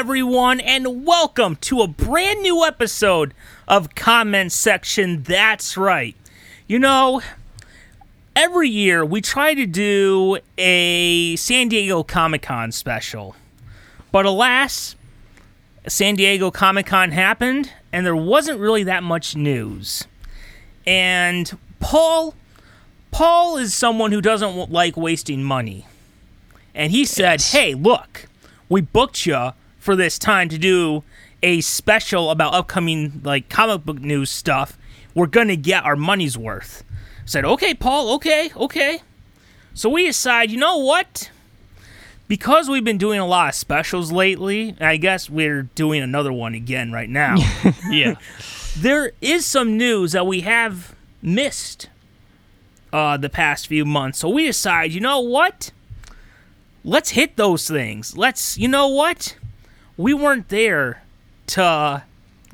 everyone, and welcome to a brand new episode of Comment Section. That's right. You know, every year we try to do a San Diego Comic Con special, but alas, San Diego Comic Con happened, and there wasn't really that much news. And Paul, Paul is someone who doesn't like wasting money, and he said, "Hey, look." we booked you for this time to do a special about upcoming like comic book news stuff. We're gonna get our money's worth. I said, okay, Paul, okay, okay. So we decide, you know what? Because we've been doing a lot of specials lately, I guess we're doing another one again right now. Yeah. there is some news that we have missed uh, the past few months. So we decide, you know what? Let's hit those things. Let's, you know what? We weren't there to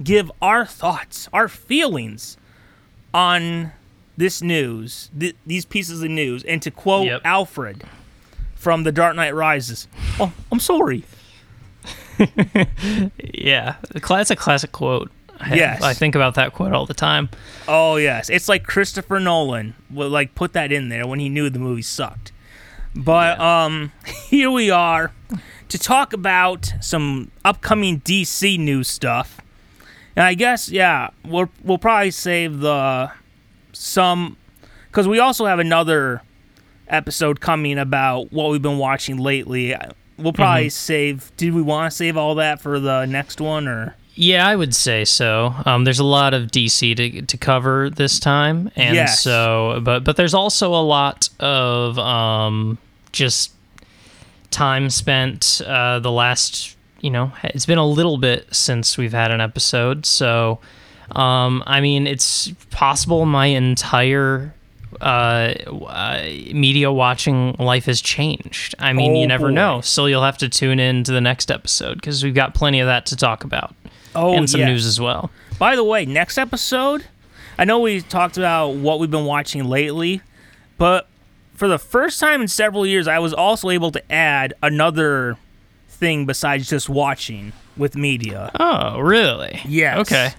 give our thoughts, our feelings on this news, th- these pieces of news, and to quote Yep. Alfred from The Dark Knight Rises. Oh, I'm sorry. yeah. That's a classic quote. I, Yes. I think about that quote all the time. Oh yes, it's like Christopher Nolan would like put that in there when he knew the movie sucked. But um, here we are to talk about some upcoming DC news stuff. And I guess yeah, we'll we'll probably save the some because we also have another episode coming about what we've been watching lately. We'll probably save. Did we want to save all that for the next one or? Yeah, I would say so. Um, there's a lot of DC to, to cover this time, and Yes. so, but but there's also a lot of um, just time spent. Uh, the last, you know, it's been a little bit since we've had an episode, so um, I mean, it's possible my entire uh, uh, media watching life has changed. I mean, Oh, you never boy. know. So you'll have to tune in to the next episode because we've got plenty of that to talk about Oh, and some yes. news as well. By the way, next episode, I know we talked about what we've been watching lately, but for the first time in several years, I was also able to add another thing besides just watching with media. Oh, really? Yes. Okay.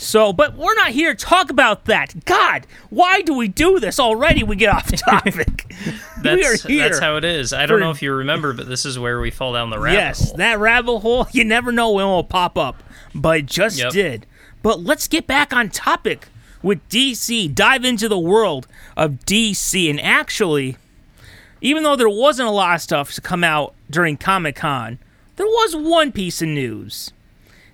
So, but we're not here to talk about that. God, why do we do this already? We get off topic. we are That's here. that's how it is. I don't know if you remember, but this is where we fall down the rabbit yes, hole. Yes, that rabbit hole, you never know when it will pop up, but it just Yep. did. But let's get back on topic with DC, dive into the world of DC. And actually, even though there wasn't a lot of stuff to come out during Comic Con, there was one piece of news,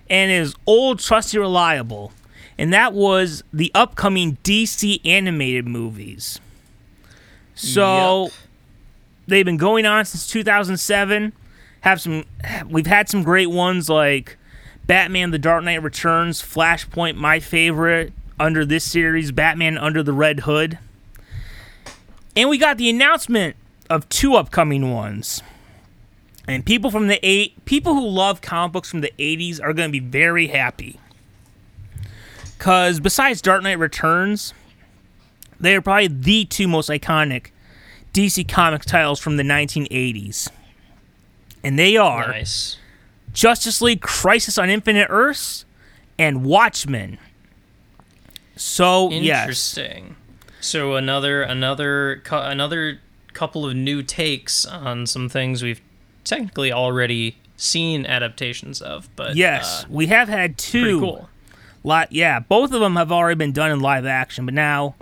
and it is old, trusty, reliable, and that was the upcoming DC animated movies. So Yep. they've been going on since 2007. Have some, we've had some great ones like Batman: The Dark Knight Returns, Flashpoint, my favorite under this series, Batman Under the Red Hood, and we got the announcement of two upcoming ones. And people from the eight, people who love comic books from the 80s are going to be very happy. Cause besides Dark Knight Returns, they are probably the two most iconic DC Comics titles from the 1980s. And they are Nice. Justice League Crisis on Infinite Earths and Watchmen. So, yes. Interesting. So another another another couple of new takes on some things we've technically already seen adaptations of, but Yes, uh, we have had two. cool. Lot, yeah, both of them have already been done in live action, but now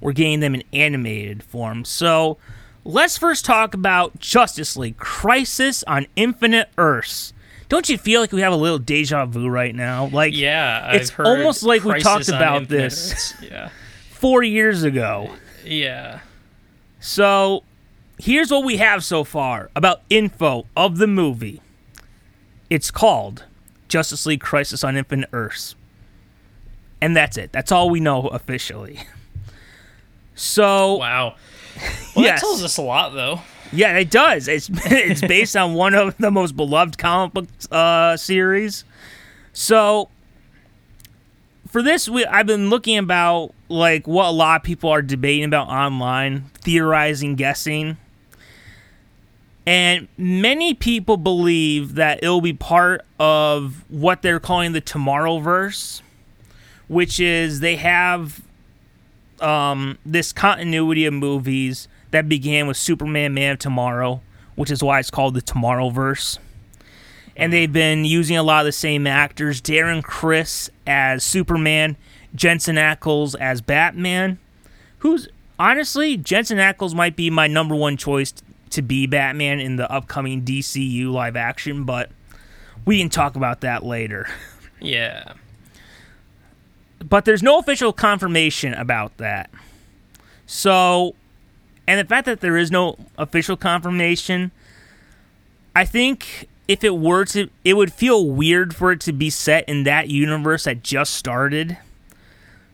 we're getting them in animated form. So let's first talk about Justice League Crisis on Infinite Earths. Don't you feel like we have a little deja vu right now? Like Yeah, It's I've heard almost like we talked about this. Yeah, four years ago. yeah. So here's what we have so far about info of the movie. It's called Justice League Crisis on Infinite Earths. And that's it. That's all we know officially. So Wow. Well, Yes. that tells us a lot, though. Yeah, it does. It's it's based on one of the most beloved comic book uh, series. So for this, we, I've been looking about like what a lot of people are debating about online, theorizing, guessing. And many people believe that it'll be part of what they're calling the Tomorrowverse, which is they have um, this continuity of movies that began with Superman Man of Tomorrow, which is why it's called the Tomorrowverse. And mm-hmm. they've been using a lot of the same actors Darren Criss as Superman, Jensen Ackles as Batman, who's honestly, Jensen Ackles might be my number one choice to be Batman in the upcoming DCU live action, but we can talk about that later. Yeah. But there's no official confirmation about that. So, and the fact that there is no official confirmation, I think if it were to, it would feel weird for it to be set in that universe that just started.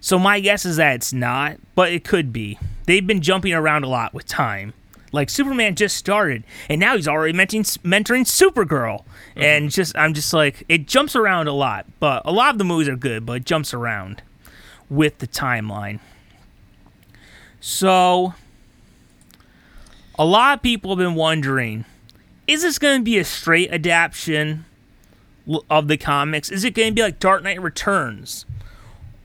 So my guess is that it's not, but it could be. They've been jumping around a lot with time. Like Superman just started, and now he's already mentoring, mentoring Supergirl, mm-hmm. and just I'm just like it jumps around a lot. But a lot of the movies are good, but it jumps around with the timeline. So a lot of people have been wondering is this going to be a straight adaptation of the comics? Is it going to be like Dark Knight Returns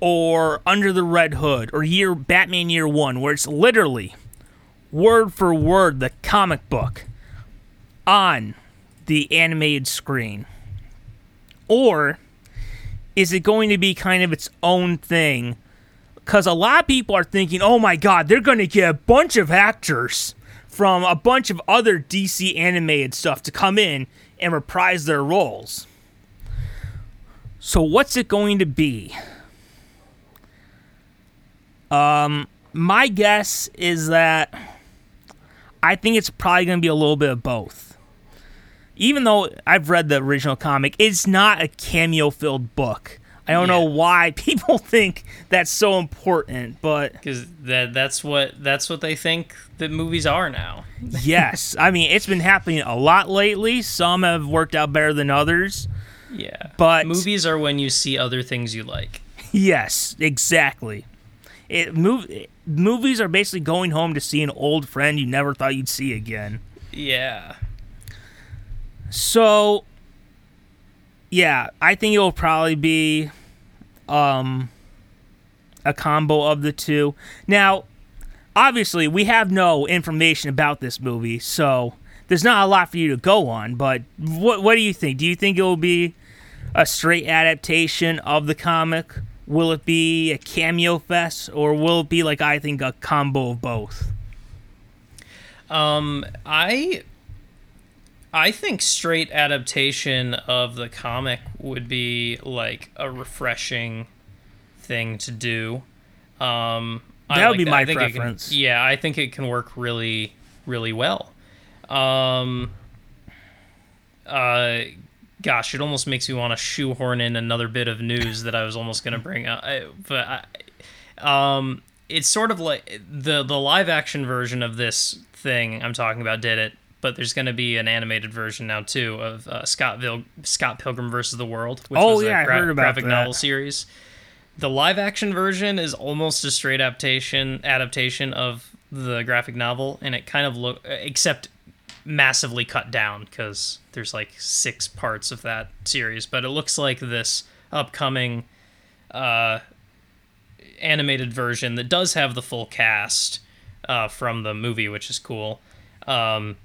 or Under the Red Hood or Year Batman Year 1 where it's literally word for word the comic book on the animated screen? Or is it going to be kind of its own thing? Because a lot of people are thinking, oh my god, they're going to get a bunch of actors from a bunch of other DC animated stuff to come in and reprise their roles. So, what's it going to be? Um, my guess is that I think it's probably going to be a little bit of both. Even though I've read the original comic, it's not a cameo filled book. I don't yeah. know why people think that's so important, but because that that's what that's what they think that movies are now. yes, I mean it's been happening a lot lately. Some have worked out better than others. Yeah, but movies are when you see other things you like. Yes, exactly. It move movies are basically going home to see an old friend you never thought you'd see again. Yeah. So yeah, I think it'll probably be um a combo of the two. Now, obviously, we have no information about this movie, so there's not a lot for you to go on, but what what do you think? Do you think it will be a straight adaptation of the comic? Will it be a cameo fest or will it be like I think a combo of both? Um I I think straight adaptation of the comic would be like a refreshing thing to do. Um, that would like be my preference. Can, yeah, I think it can work really, really well. Um, uh, gosh, it almost makes me want to shoehorn in another bit of news that I was almost going to bring up, I, but I, um, it's sort of like the the live action version of this thing I'm talking about did it but there's going to be an animated version now too of uh, Scott Vil- Scott Pilgrim versus the World, which oh, was yeah, a gra- graphic that. novel series. The live action version is almost a straight adaptation adaptation of the graphic novel, and it kind of look except massively cut down because there's like six parts of that series, but it looks like this upcoming uh, animated version that does have the full cast uh, from the movie, which is cool. Um,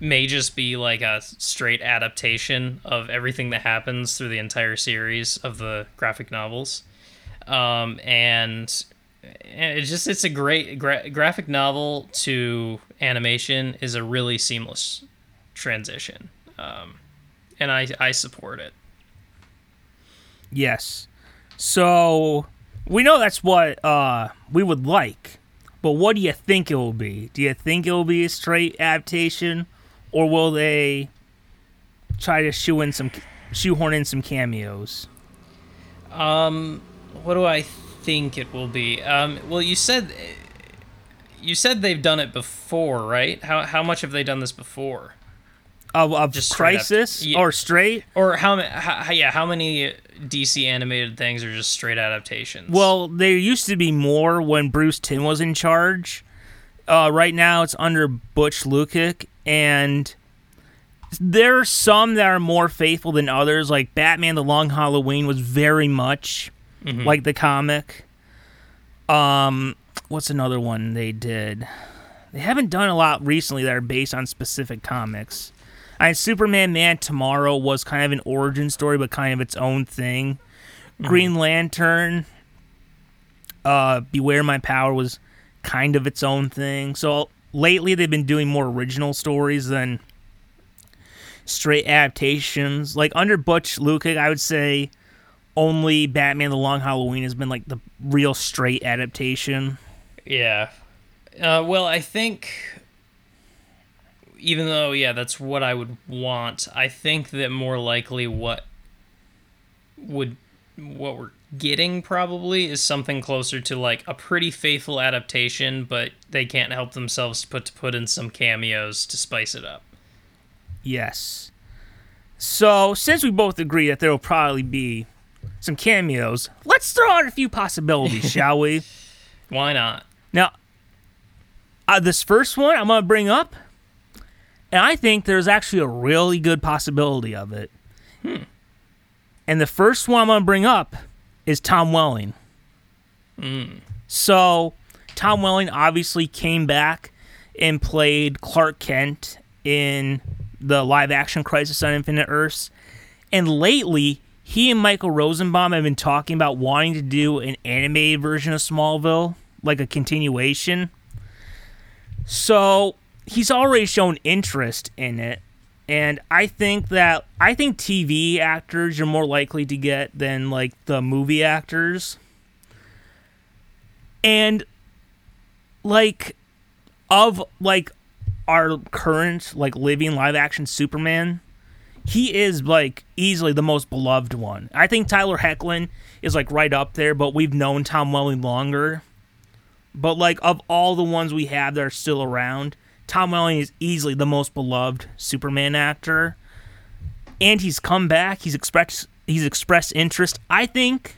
may just be like a straight adaptation of everything that happens through the entire series of the graphic novels. Um, and it's just it's a great gra- graphic novel to animation is a really seamless transition. Um, and I I support it. Yes. So we know that's what uh, we would like, but what do you think it will be? Do you think it will be a straight adaptation, or will they try to shoe in some shoehorn in some cameos? Um, what do I think it will be? Um, well, you said you said they've done it before, right? How how much have they done this before? Of, of just crisis yeah. or straight or how, how yeah how many DC animated things are just straight adaptations? Well, there used to be more when Bruce Timm was in charge. Uh, right now, it's under Butch Lukic, and there are some that are more faithful than others. Like Batman: The Long Halloween was very much like the comic. Um, what's another one they did? They haven't done a lot recently that are based on specific comics. I Superman Man Tomorrow was kind of an origin story, but kind of its own thing. Green Lantern, uh, Beware My Power was kind of its own thing. So lately they've been doing more original stories than straight adaptations. Like under Butch Lukic, I would say only Batman: The Long Halloween has been like the real straight adaptation. Yeah. Uh, well, I think even though yeah, that's what I would want. I think that more likely what would what we're getting probably is something closer to like a pretty faithful adaptation, but they can't help themselves but to put in some cameos to spice it up. Yes. So since we both agree that there will probably be some cameos, let's throw out a few possibilities, shall we? Why not? Now, uh, this first one I'm going to bring up, and I think there's actually a really good possibility of it. Hmm. And the first one I'm going to bring up is Tom Welling. Mm. So, Tom Welling obviously came back and played Clark Kent in the live action Crisis on Infinite Earths. And lately, he and Michael Rosenbaum have been talking about wanting to do an animated version of Smallville, like a continuation. So he's already shown interest in it. And I think that I think TV actors you're more likely to get than like the movie actors. And like of like our current like living live action Superman, he is like easily the most beloved one. I think Tyler Hoechlin is like right up there, but we've known Tom Welling longer. But like of all the ones we have that are still around, Tom Welling is easily the most beloved Superman actor. And he's come back. He's expressed he's expressed interest. I think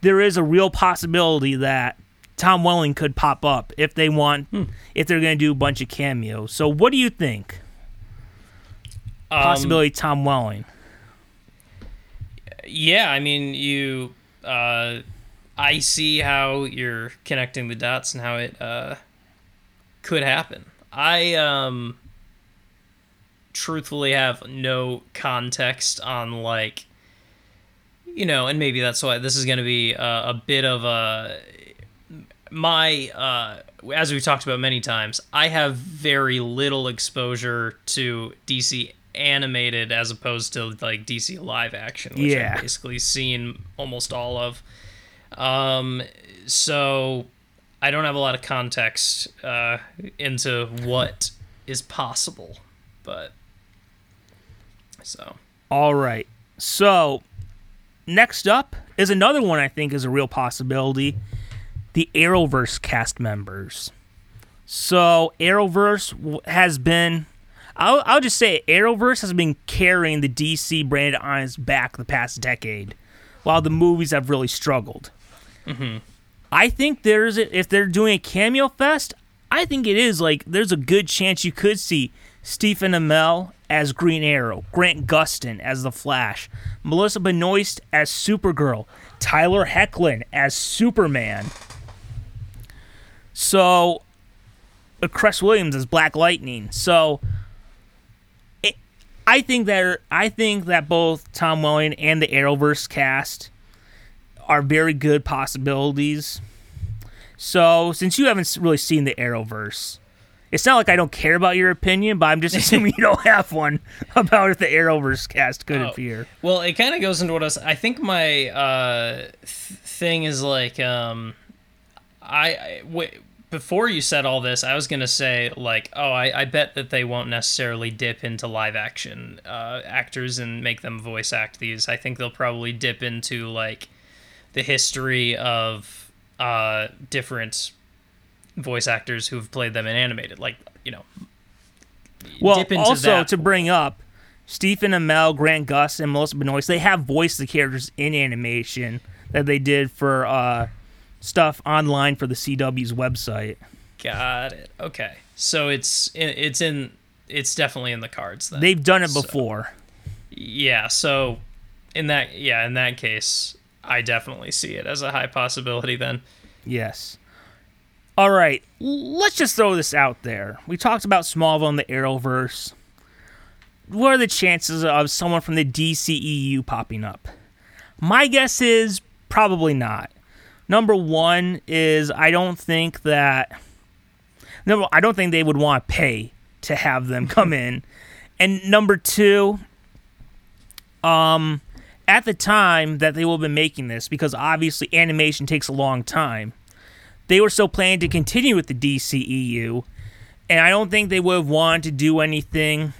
there is a real possibility that Tom Welling could pop up if they want if they're going to do a bunch of cameos. So what do you think? Um, Possibility Tom Welling. Yeah, I mean, you. Uh, I see how you're connecting the dots and how it uh, could happen. I um, truthfully have no context on like, you know, and maybe that's why this is going to be a, a bit of a my uh, as we've talked about many times. I have very little exposure to DC animated as opposed to like DC live action, which Yeah. I've basically seen almost all of. Um, so I don't have a lot of context uh, into what is possible, but so All right. So next up is another one I think is a real possibility. The Arrowverse cast members. So Arrowverse has been I'll, I'll just say Arrowverse has been carrying the DC brand on its back the past decade, while the movies have really struggled. I think there's a, if they're doing a cameo fest, I think it is like there's a good chance you could see Stephen Amell as Green Arrow, Grant Gustin as the Flash, Melissa Benoist as Supergirl, Tyler Hoechlin as Superman. So, uh, Cress Williams as Black Lightning. So, it, I think that I think that both Tom Welling and the Arrowverse cast are very good possibilities. So, since you haven't really seen the Arrowverse, it's not like I don't care about your opinion, but I'm just assuming you don't have one about if the Arrowverse cast could Oh. appear. Well, it kind of goes into what I was. I think my uh, th- thing is like, um, I, I w- before you said all this, I was gonna say like, oh, I, I bet that they won't necessarily dip into live action uh, actors and make them voice act these. I think they'll probably dip into like the history of uh, different voice actors who've played them in animated, like you know. Well, dip into also that. to bring up, Stephen Amell, Grant Gus, and Melissa Benoist, they have voiced the characters in animation that they did for uh, stuff online for the CW's website. Got it. Okay. So it's it's in it's definitely in the cards. Then They've done it So- before. yeah. So in that yeah in that case, I definitely see it as a high possibility. Then Yes. All right, let's just throw this out there. We talked about Smallville and the Arrowverse. What are the chances of someone from the DCEU popping up? My guess is probably not. Number one is I don't think that. Number, I don't think they would want to pay to have them come in, and number two, um, at the time that they will have been making this, because obviously animation takes a long time, they were still planning to continue with the DCEU, and I don't think they would have wanted to do anything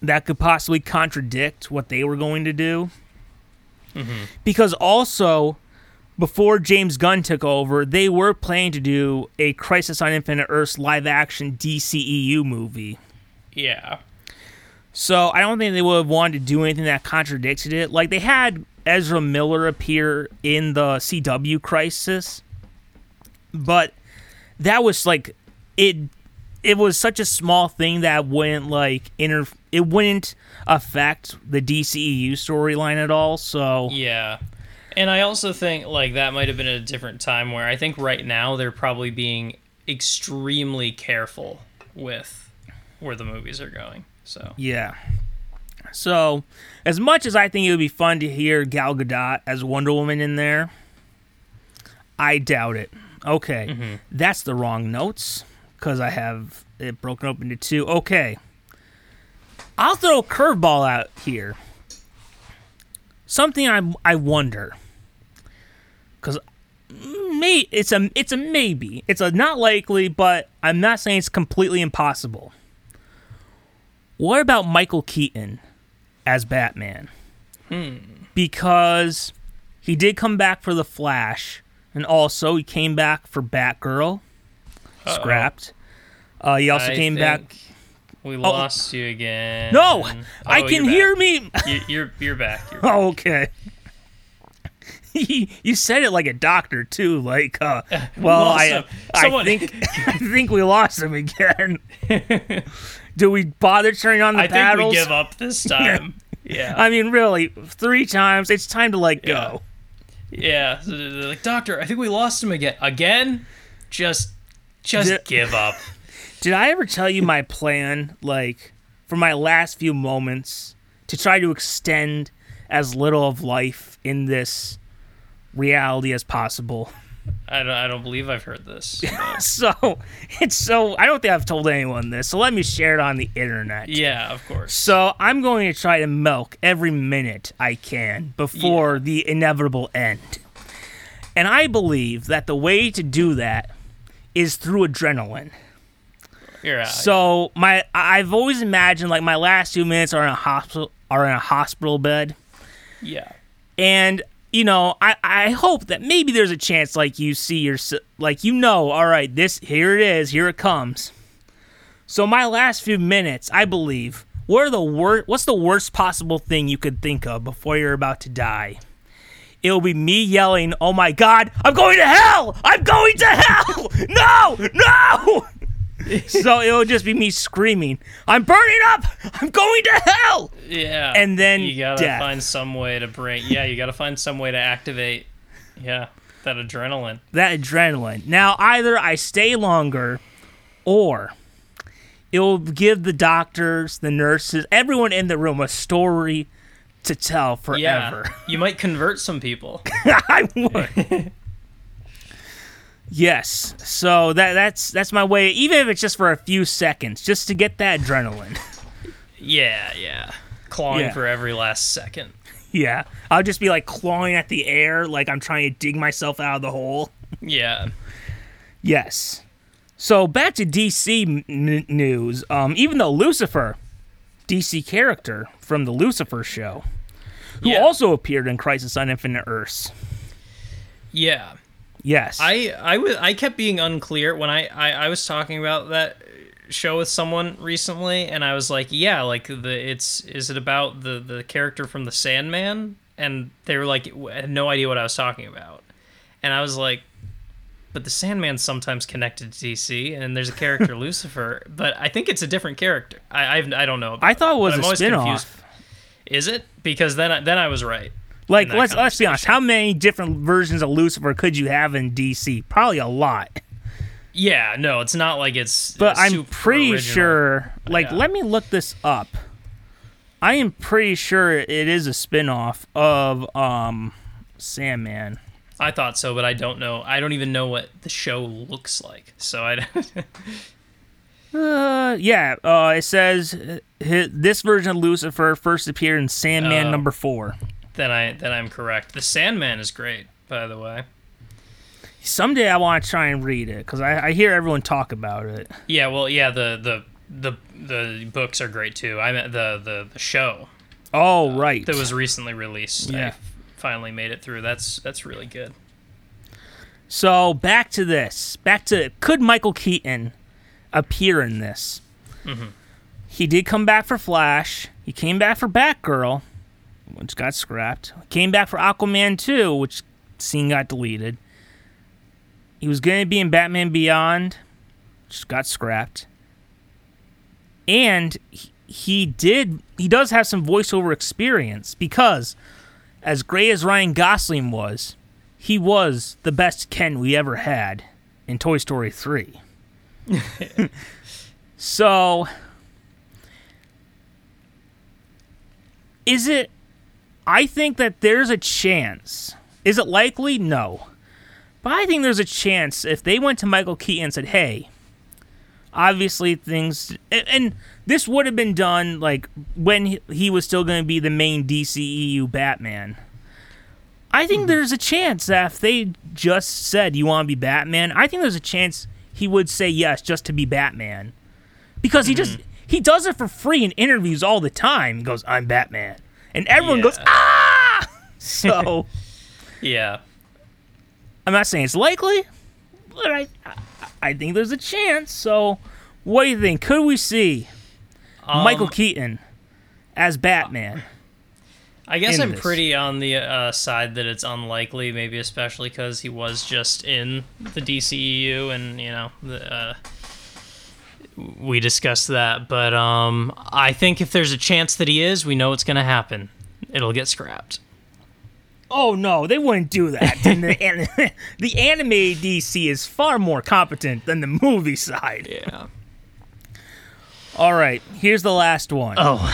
that could possibly contradict what they were going to do. Mm-hmm. Because also, before James Gunn took over, they were planning to do a Crisis on Infinite Earths live action DCEU movie. yeah, So I don't think they would have wanted to do anything that contradicted it. Like they had Ezra Miller appear in the CW Crisis, but that was like it. It was such a small thing that wouldn't like inter. It wouldn't affect the DCEU storyline at all. So yeah. And I also think like that might have been a different time where I think right now they're probably being extremely careful with where the movies are going. So Yeah. So, as much as I think it would be fun to hear Gal Gadot as Wonder Woman in there, I doubt it. Okay, mm-hmm. that's the wrong notes because I have it broken up into two. Okay, I'll throw a curveball out here. Something I I wonder because may it's a it's a maybe. It's a not likely, but I'm not saying it's completely impossible. What about Michael Keaton as Batman? Because he did come back for The Flash, and also he came back for Batgirl, scrapped. Uh, he also I came back. We lost you again. No, Oh, I can hear me. You, you're you're back. You're back. Oh, okay. you said it like a doctor too. Like, uh, well, I. I think, I think we lost him again. Do we bother turning on the I think we give up this time. yeah. I mean, really, three times. It's time to like Yeah. go. Yeah, like, Doctor, I think we lost him again. Again? Just, just Did- give up. Did I ever tell you my plan, like, for my last few moments to try to extend as little of life in this reality as possible? I don't, I don't believe I've heard this. So, it's so, I don't think I've told anyone this, so let me share it on the internet. yeah, of course. So, I'm going to try to milk every minute I can before the inevitable end. And I believe that the way to do that is through adrenaline. You're out. So my I've always imagined like my last two minutes are in a hospital are in a hospital bed, yeah. and you know I I hope that maybe there's a chance like you see your like you know all right this here it is here it comes. So my last few minutes I believe what are the worst what's the worst possible thing you could think of before you're about to die. It'll be me yelling, "Oh my God! I'm going to hell! I'm going to hell! No, no!" so it'll just be me screaming, "I'm burning up! I'm going to hell!" Yeah. And then you gotta death. find some way to bring, yeah, you gotta find some way to activate, yeah, that adrenaline. That adrenaline. Now, either I stay longer, or it'll give the doctors, the nurses, everyone in the room a story to tell Yeah. forever. You might convert some people. I would. Yes. So that that's that's my way. Even if it's just for a few seconds, just to get that adrenaline. yeah, yeah. Clawing Yeah. for every last second. yeah. I'll just be like clawing at the air, like I'm trying to dig myself out of the hole. Yeah. Yes. So back to DC n- news. Um, even though Lucifer, DC character from the Lucifer show, who Yeah. also appeared in Crisis on Infinite Earths. Yeah. Yes. I I was I kept being unclear when I, I I was talking about that show with someone recently, and I was like, yeah, like the it's is it about the the character from the Sandman? And they were like, had no idea what I was talking about, and I was like, but the Sandman's sometimes connected to DC, and there's a character Lucifer, but I think it's a different character. I I've, I don't know. I thought it was I'm a spin-off. confused. Is it? Because then I, then I was right. Like let's let's be honest. How many different versions of Lucifer could you have in DC? Probably a lot. Yeah, no, it's not like it's. But uh, I'm pretty original. sure. Like, Yeah. let me look this up. I am pretty sure it is a spin-off of um Sandman. I thought so, but I don't know. I don't even know what the show looks like. So I. Uh, yeah. Uh, it says uh, this version of Lucifer first appeared in Sandman Oh. number four. Then I then I'm correct. The Sandman is great, by the way. Someday I want to try and read it because I, I hear everyone talk about it. Yeah, well, yeah, the the the the books are great too. I meant the the the show Oh, uh, right. that was recently released. Yeah. f- finally made it through. That's that's really good. So back to this. Back to could Michael Keaton appear in this? Mm-hmm. He did come back for Flash. He came back for Batgirl, which got scrapped. Came back for Aquaman 2, which scene got deleted. He was going to be in Batman Beyond, which got scrapped. And he, he did he does have some voiceover experience because as great as Ryan Gosling was, he was the best Ken we ever had in Toy Story 3. so, is it. I think that there's a chance. Is it likely? No. But I think there's a chance if they went to Michael Keaton and said, hey, obviously things. And, and this would have been done like when he, he was still going to be the main DCEU Batman. I think hmm. there's a chance that if they just said you want to be Batman, I think there's a chance he would say yes just to be Batman. Because he hmm. just he does it for free in interviews all the time. He goes, "I'm Batman." And everyone goes, "Ah!" So, Yeah. I'm not saying it's likely, but I I, I think there's a chance. So, what do you think? Could we see Michael Um, Keaton as Batman? I guess I'm this. pretty on the uh, side that it's unlikely, maybe especially because he was just in the DCEU, and you know, the, uh, we discussed that. But um, I think if there's a chance that he is, we know it's going to happen. It'll get scrapped. Oh no, they wouldn't do that. The, an- the anime DC is far more competent than the movie side. Yeah. All right, here's the last one. Oh,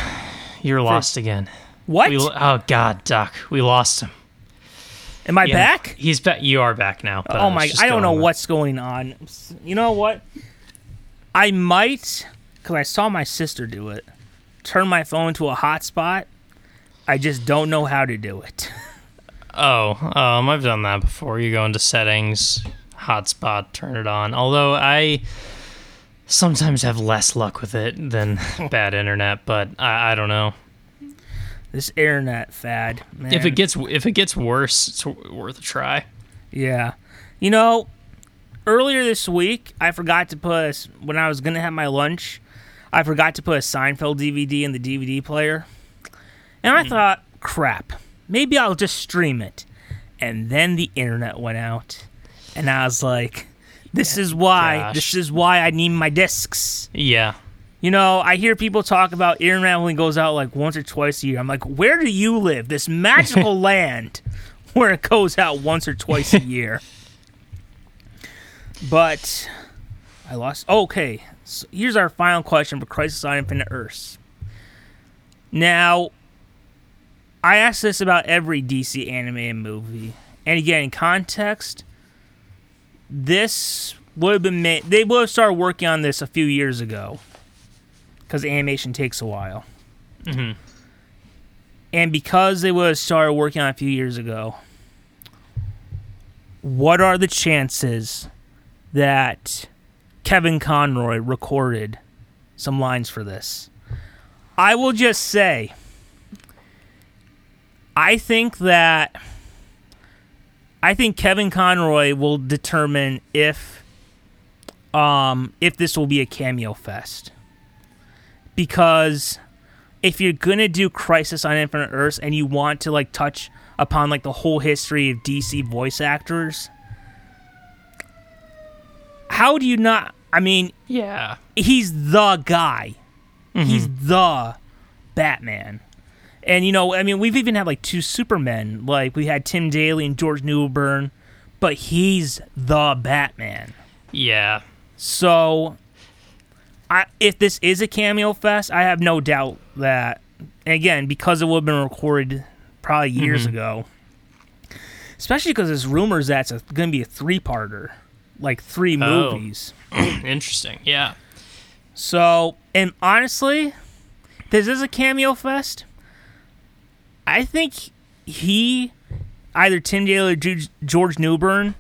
you're lost again. what? We, oh God, Doc, we lost him. Am I Yeah, back? He's back. You are back now. Oh my! I don't know what's going on. You know what? I might, because I saw my sister do it. Turn my phone to a hotspot. I just don't know how to do it. Oh, um, I've done that before. You go into settings, hotspot, turn it on. Although I sometimes have less luck with it than bad internet, but I, I don't know. This internet fad, man. If it gets if it gets worse, it's worth a try. Yeah. You know, earlier this week, I forgot to put, a when I was going to have my lunch, I forgot to put a Seinfeld DVD in the DVD player. And I hmm. thought, crap, maybe I'll just stream it. And then the internet went out. And I was like, this is why, Gosh. this is why I need my discs. Yeah, You know, I hear people talk about internet only goes out like once or twice a year. I'm like, where do you live? This magical land where it goes out once or twice a year. But I lost. Okay, so here's our final question for Crisis on Infinite Earths. Now, I ask this about every DC animated movie, and again, in context, this would have been made. They would have started working on this a few years ago, because animation takes a while. Mhm. And because they would have started working on it a few years ago, what are the chances that Kevin Conroy recorded some lines for this? I will just say, I think that I think Kevin Conroy will determine if um if this will be a cameo fest. Because if you're gonna do Crisis on Infinite Earths and you want to like touch upon like the whole history of DC voice actors, how do you not? I mean, Yeah. he's the guy. Mm-hmm. He's the Batman. And you know, I mean, we've even had like two Supermen. Like we had Tim Daly and George Newbern, but he's the Batman. Yeah. So, I if this is a cameo fest, I have no doubt that again because it would have been recorded probably years mm-hmm. ago. Especially because there's rumors that it's going to be a three-parter, like three Oh. movies. Interesting. Yeah. So, and honestly, this is a cameo fest. I think he, either Tim Daly or George Newbern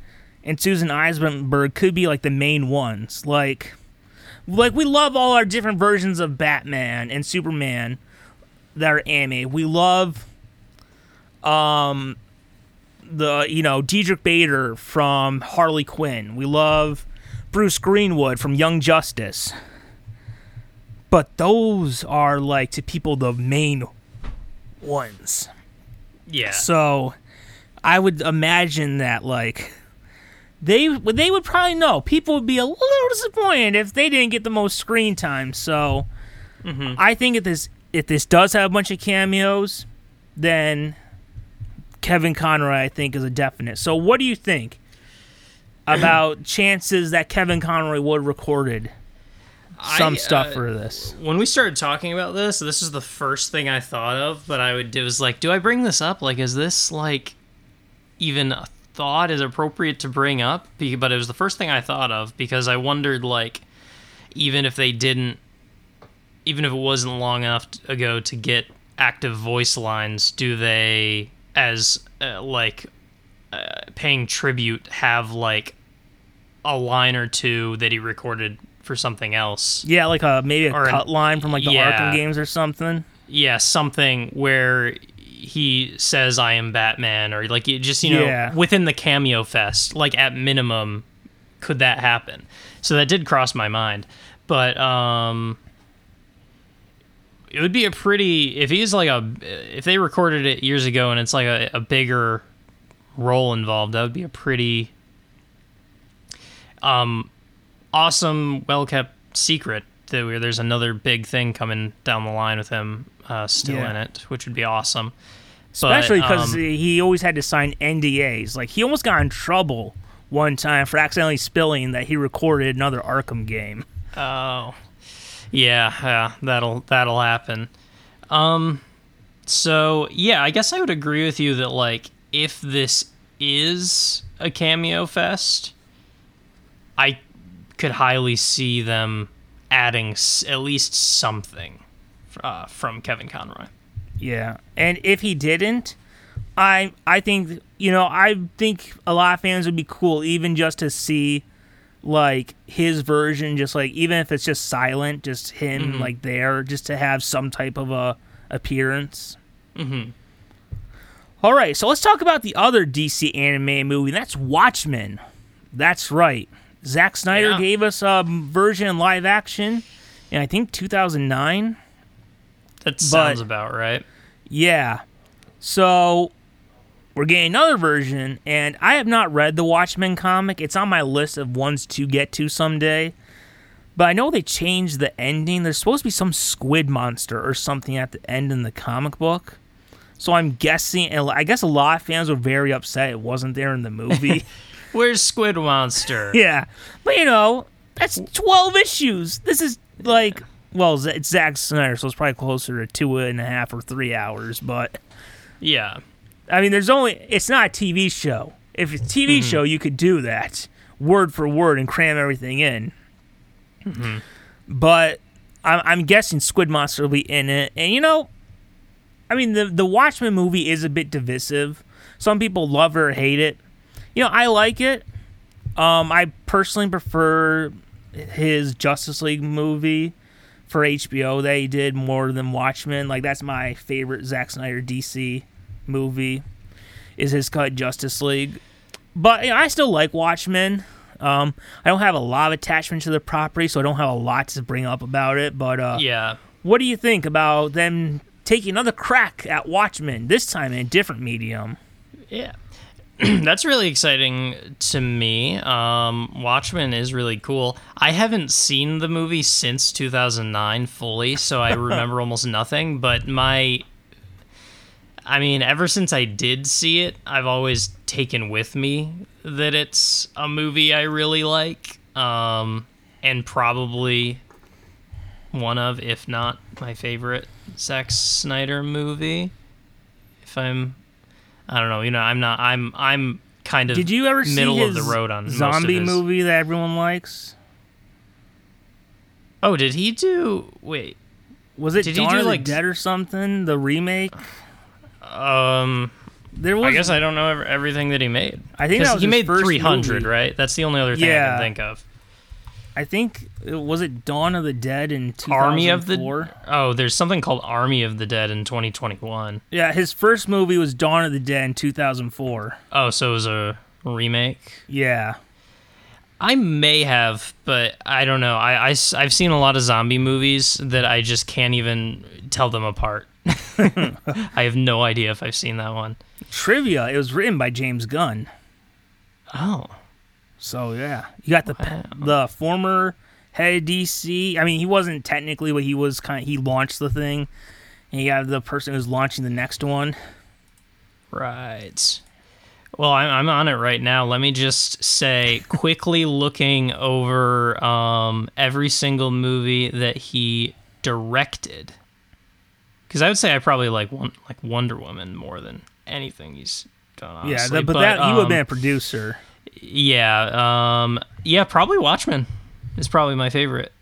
and Susan Eisenberg could be like the main ones. Like, like we love all our different versions of Batman and Superman that are anime. We love, um, the you know Diedrich Bader from Harley Quinn. We love Bruce Greenwood from Young Justice but those are like to people the main ones. Yeah. So I would imagine that like they they would probably know. People would be a little disappointed if they didn't get the most screen time. So mm-hmm. I think if this if this does have a bunch of cameos, then Kevin Conroy I think is a definite. So what do you think about chances that Kevin Conroy would have recorded some I, stuff uh, for this? when we started talking about this, this is the first thing I thought of, but I would it was like, do I bring this up? Like, is this like even a thought is appropriate to bring up? But it was the first thing I thought of because I wondered like, even if they didn't, even if it wasn't long enough ago to get active voice lines, do they as uh, like uh, paying tribute have like a line or two that he recorded for something else? Yeah, like a maybe a Or an- cut line from like the yeah. Arkham games or something. yeah, something where he says I am Batman or like it just you know Yeah. within the cameo fest like at minimum could that happen. So that did cross my mind. But um it would be a pretty if he's like a if they recorded it years ago and it's like a, a bigger role involved, that would be a pretty um awesome, well kept secret that we- there's another big thing coming down the line with him uh, still Yeah. in it, which would be awesome. Especially because um, he always had to sign NDAs. Like he almost got in trouble one time for accidentally spilling that he recorded another Arkham game. Oh, yeah, yeah, that'll that'll happen. Um, so yeah, I guess I would agree with you that like if this is a cameo fest, I could highly see them adding s- at least something uh, from Kevin Conroy. Yeah, and if he didn't, I I think you know I think a lot of fans would be cool even just to see like his version, just like even if it's just silent, just him like there, just to have some type of a appearance. Mm-hmm. All right, so let's talk about the other DC anime movie. That's Watchmen. That's right. Zack Snyder Yeah. gave us a version in live action in I think 2009. That sounds about right. Yeah. So we're getting another version, and I have not read the Watchmen comic. It's on my list of ones to get to someday. But I know they changed the ending. There's supposed to be some squid monster or something at the end in the comic book. So I'm guessing, and I guess a lot of fans were very upset it wasn't there in the movie. Where's Squid Monster? yeah. But you know, that's 12 issues. This is like, well, it's Zack Snyder, so it's probably closer to two and a half or three hours. But yeah. I mean, there's only it's not a TV show. If it's a TV show, you could do that word for word and cram everything in. But I'm, I'm guessing Squid Monster will be in it, and you know, I mean, the the Watchmen movie is a bit divisive. Some people love it or hate it. You know, I like it. Um, I personally prefer his Justice League movie for HBO that he did more than Watchmen. Like that's my favorite Zack Snyder DC movie is his cut Justice League. But you know, I still like Watchmen. Um, I don't have a lot of attachment to the property, so I don't have a lot to bring up about it. But uh, Yeah. what do you think about them taking another crack at Watchmen this time in a different medium? Yeah. that's really exciting to me. Um, Watchmen is really cool. I haven't seen the movie since 2009 fully, so I remember almost nothing. But my, I mean, ever since I did see it, I've always taken with me that it's a movie I really like, um, and probably one of, if not my favorite, Zack Snyder movie. If I'm I don't know. You know, I'm not. I'm. I'm kind of. Did you ever middle of the road on zombie movie that everyone likes? Oh, did he do? Wait. Was it Did he Dawn do, of the like- Dead or something? The remake. Um. There was. I guess I don't know ev- everything that he made. I think that was he his made first 300, movie. right? That's the only other thing I Yeah. can think of. I think was it Dawn of the Dead in 2004? Army of the. Oh, there's something called Army of the Dead in 2021. Yeah, his first movie was Dawn of the Dead in 2004. Oh, so it was a remake. Yeah. I may have, but I don't know. I, I, have seen a lot of zombie movies that I just can't even tell them apart. I have no idea if I've seen that one. Trivia, it was written by James Gunn. Oh. So yeah, you got the the former head of DC. I mean, he wasn't technically, but he was kind. Of, he launched the thing, and you have the person who's launching the next one. Right. Well, I'm, I'm on it right now. Let me just say, quickly looking over um, every single movie that he directed, because I would say I probably like one like Wonder Woman more than anything he's done. Honestly. yeah, that, but, that he would have um, been a producer. Yeah, um, yeah, probably Watchmen is probably my favorite.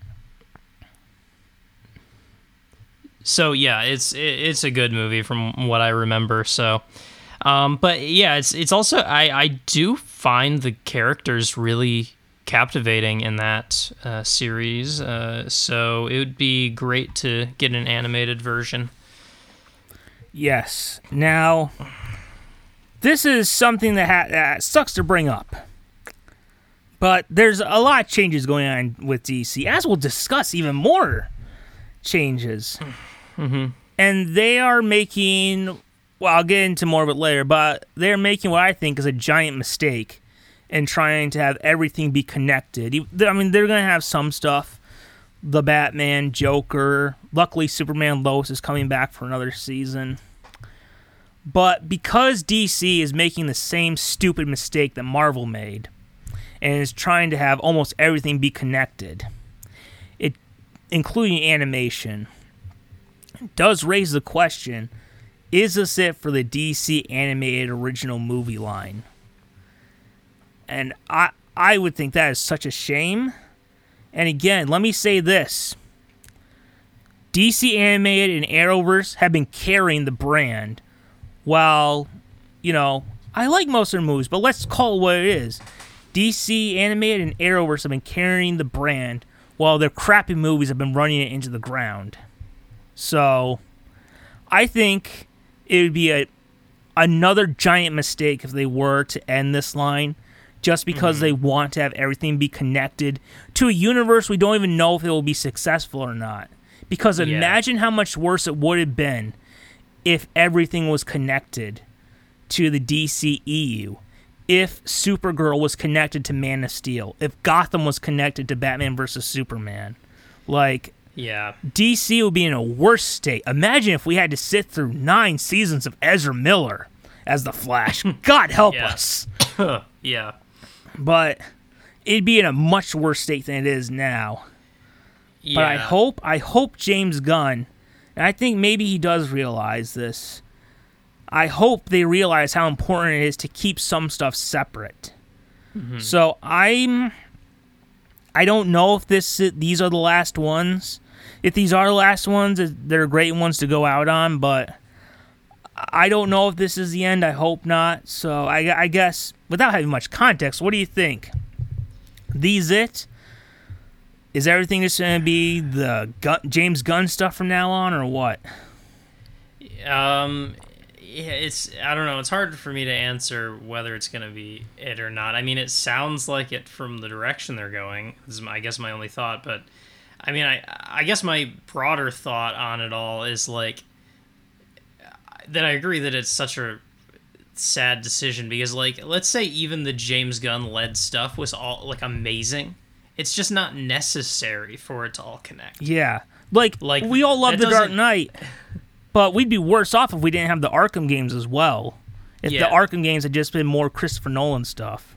So yeah, it's it, it's a good movie from what I remember. So, um, but yeah, it's it's also I I do find the characters really captivating in that uh, series. Uh, so it would be great to get an animated version. Yes. Now, this is something that, ha- that sucks to bring up. But there's a lot of changes going on with DC, as we'll discuss even more changes. Mm-hmm. And they are making, well, I'll get into more of it later, but they're making what I think is a giant mistake in trying to have everything be connected. I mean, they're going to have some stuff. The Batman, Joker. Luckily, Superman Lois is coming back for another season. But because DC is making the same stupid mistake that Marvel made and is trying to have almost everything be connected, it including animation, does raise the question, is this it for the DC animated original movie line? And I I would think that is such a shame. And again, let me say this. DC Animated and Arrowverse have been carrying the brand while, you know, I like most of their movies, but let's call it what it is. DC Animated and Arrowverse have been carrying the brand while their crappy movies have been running it into the ground. So, I think it would be a another giant mistake if they were to end this line just because they mm-hmm. want to have everything be connected to a universe we don't even know if it will be successful or not. Because Yeah. imagine how much worse it would have been if everything was connected to the DCEU. If Supergirl was connected to Man of Steel, if Gotham was connected to Batman versus Superman, like Yeah. DC would be in a worse state. Imagine if we had to sit through nine seasons of Ezra Miller as the Flash. God help Yeah. us. yeah. But it'd be in a much worse state than it is now. Yeah. But I hope I hope James Gunn, and I think maybe he does realize this. I hope they realize how important it is to keep some stuff separate. Mm-hmm. So I'm I don't know if this these are the last ones. If these are the last ones, they're great ones to go out on, but I don't know if this is the end. I hope not. So I, I guess without having much context, what do you think? These it? Is everything just going to be the Gun- James Gunn stuff from now on, or what? Um, yeah, it's I don't know. It's hard for me to answer whether it's gonna be it or not. I mean, it sounds like it from the direction they're going. Is my, I guess my only thought, but I mean, I I guess my broader thought on it all is like that. I agree that it's such a sad decision because like let's say even the James Gunn led stuff was all like amazing. It's just not necessary for it to all connect. Yeah. Like, Like, we all love the Dark Knight, but we'd be worse off if we didn't have the Arkham games as well. If the Arkham games had just been more Christopher Nolan stuff.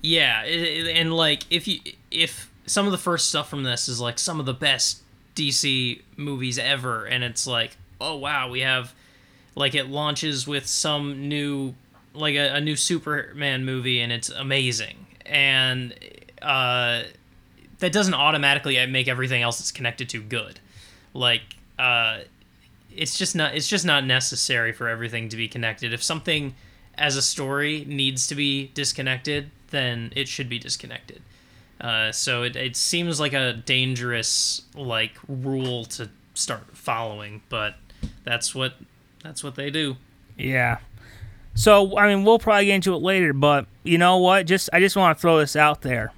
Yeah, and like if you if some of the first stuff from this is like some of the best DC movies ever, and it's like, oh wow, we have like it launches with some new like a, a new Superman movie, and it's amazing, and uh, that doesn't automatically make everything else it's connected to good. Like, uh, it's just not it's just not necessary for everything to be connected. If something as a story needs to be disconnected, then it should be disconnected. Uh, so it, it seems like a dangerous like rule to start following, but that's what that's what they do. Yeah. So I mean, we'll probably get into it later, but you know what? Just I just want to throw this out there.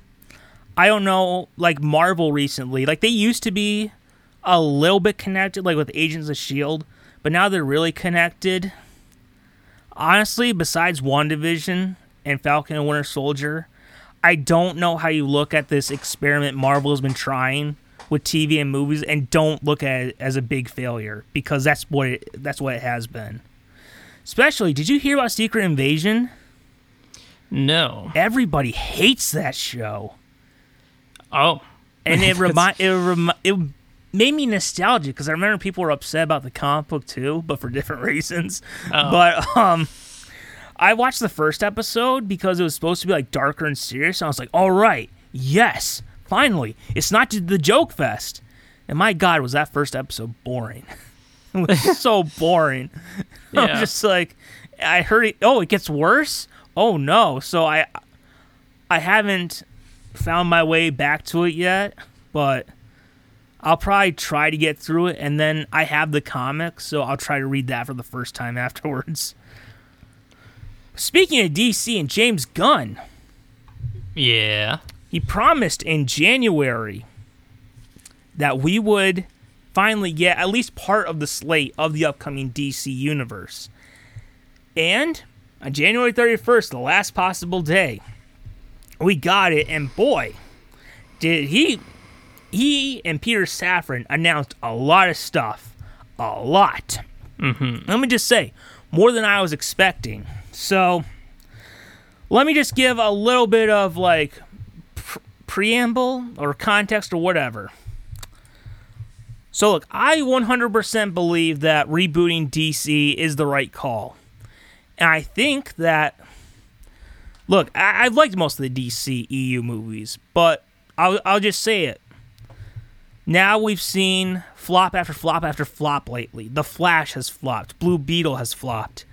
I don't know, like Marvel recently, like they used to be a little bit connected, like with Agents of Shield, but now they're really connected. Honestly, besides WandaVision and Falcon and Winter Soldier, I don't know how you look at this experiment Marvel has been trying with TV and movies and don't look at it as a big failure because that's what it, that's what it has been. Especially, did you hear about Secret Invasion? No. Everybody hates that show, Oh. and it remind it, remi- it made me nostalgic because I remember people were upset about the comic book too, but for different reasons. But um, I watched the first episode because it was supposed to be like darker and serious, and I was like, all right, yes, finally, it's not just the joke fest. And my God, was that first episode boring? it was so boring. I'm just like, I heard it. Oh, it gets worse. Oh no! So I, I haven't found my way back to it yet, but I'll probably try to get through it, and then I have the comic, so I'll try to read that for the first time afterwards. Speaking of DC and James Gunn, Yeah. He promised in January that we would finally get at least part of the slate of the upcoming DC universe. And on January 31st, the last possible day, we got it, and boy, did he he and Peter Safran announced a lot of stuff. A lot. Mm-hmm. Let me just say, more than I was expecting. So, let me just give a little bit of like preamble or context or whatever. So, look, I 100% believe that rebooting DC is the right call. And I think that, look, I- I've liked most of the DC EU movies, but I'll, I'll just say it. Now we've seen flop after flop after flop lately. The Flash has flopped, Blue Beetle has flopped.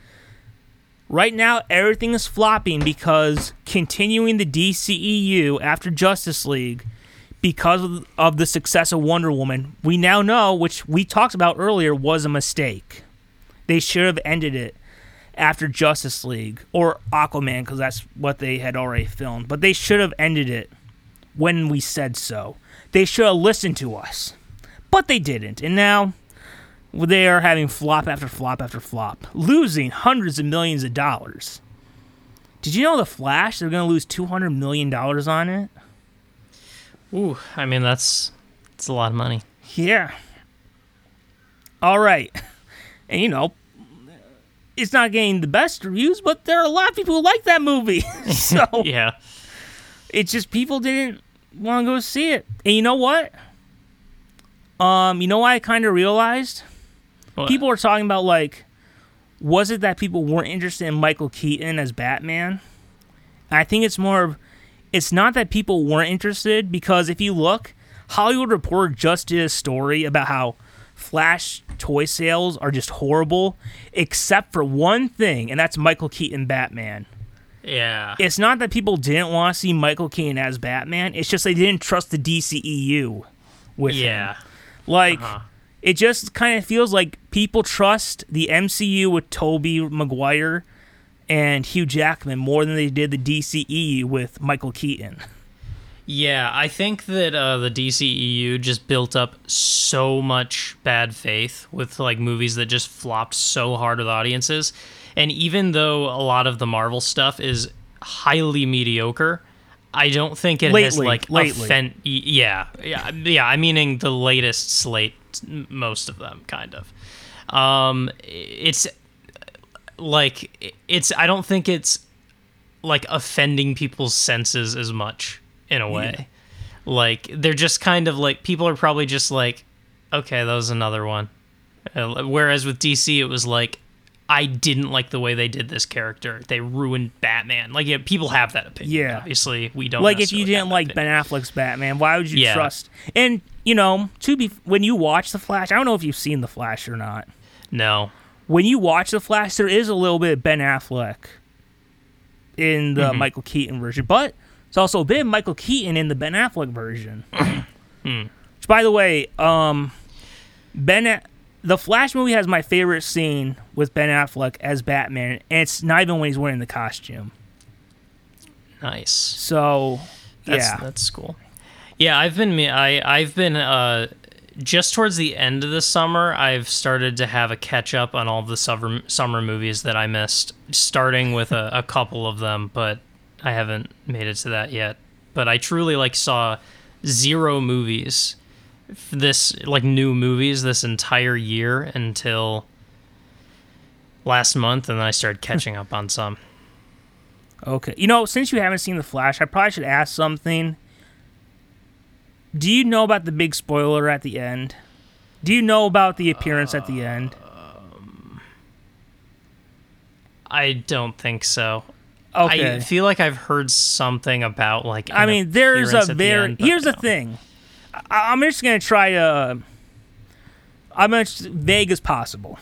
Right now, everything is flopping because continuing the DCEU after Justice League, because of, of the success of Wonder Woman, we now know, which we talked about earlier, was a mistake. They should have ended it after Justice League or Aquaman, because that's what they had already filmed. But they should have ended it when we said so. They should have listened to us. But they didn't. And now they are having flop after flop after flop, losing hundreds of millions of dollars. Did you know the Flash? They're going to lose two hundred million dollars on it. Ooh, I mean that's that's a lot of money. Yeah. All right, and you know, it's not getting the best reviews, but there are a lot of people who like that movie. so Yeah. it's just people didn't want to go see it. And you know what? Um, you know what I kind of realized? People are talking about like was it that people weren't interested in Michael Keaton as Batman? I think it's more of it's not that people weren't interested because if you look, Hollywood Reporter just did a story about how Flash toy sales are just horrible except for one thing and that's Michael Keaton Batman. Yeah. It's not that people didn't want to see Michael Keaton as Batman, it's just they didn't trust the DCEU with him. yeah. Like Uh-huh. It just kind of feels like people trust the MCU with Tobey Maguire and Hugh Jackman more than they did the DCEU with Michael Keaton. Yeah, I think that uh, the DCEU just built up so much bad faith with like movies that just flopped so hard with audiences. And even though a lot of the Marvel stuff is highly mediocre, I don't think it has like lately. Yeah, yeah, yeah. I'm meaning the latest slate, most of them, kind of. Um, it's like it's. I don't think it's like offending people's senses as much in a way. Like they're just kind of like people are probably just like, okay, that was another one. Uh, whereas with DC, it was like, I didn't like the way they did this character. They ruined Batman. Like yeah, people have that opinion. Yeah. obviously we don't. like if you didn't like. Ben Affleck's Batman, why would you Yeah. trust? And you know, to be when you watch the Flash, I don't know if you've seen the Flash or not. no, When you watch the Flash, there is a little bit of Ben Affleck in the Mm-hmm. Michael Keaton version, but it's also been Michael Keaton in the Ben Affleck version. Hmm. Which, by the way, um, Ben, A- the Flash movie has my favorite scene with Ben Affleck as Batman, and it's not even when he's wearing the costume. nice. So, That's, yeah, that's cool. Yeah, I've been me- I I've been uh just towards the end of the summer. I've started to have a catch up on all the summer summer movies that I missed, starting with a, a couple of them, but I haven't made it to that yet. But I truly like saw zero movies this like new movies this entire year until last month and then I started catching up on some. Okay. You know, since you haven't seen The Flash, I probably should ask something. Do you know about the big spoiler at the end? Do you know about the appearance at the end? I don't think so. Okay. I feel like I've heard something about like. I mean, there's a the very. but here's the thing. I, I'm just gonna try to. I'm as vague as possible.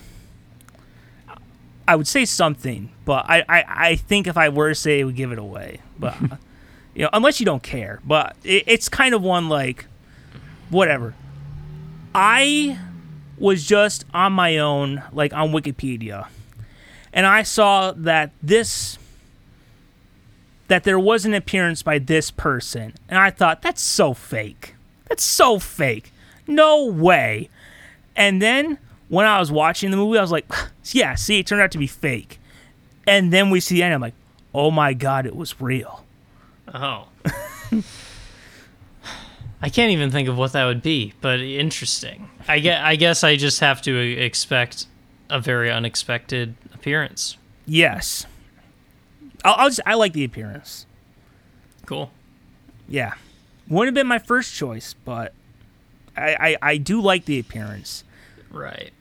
I would say something, but I, I, I think if I were to say it, it would give it away. But you know, unless you don't care. But it, it's kind of one like, whatever. I was just on my own, like on Wikipedia, and I saw that this that there was an appearance by this person. And I thought, that's so fake. That's so fake. No way. And then when I was watching the movie, I was like, yeah, see, it turned out to be fake. And then we see the end. I'm like, oh my God, it was real. Oh. I can't even think of what that would be, but interesting. I guess, I guess I just have to uh, expect a very unexpected appearance. Yes. I'll, I'll just, I like the appearance. Cool. Yeah. Wouldn't have been my first choice, but I, I, I do like the appearance. Right.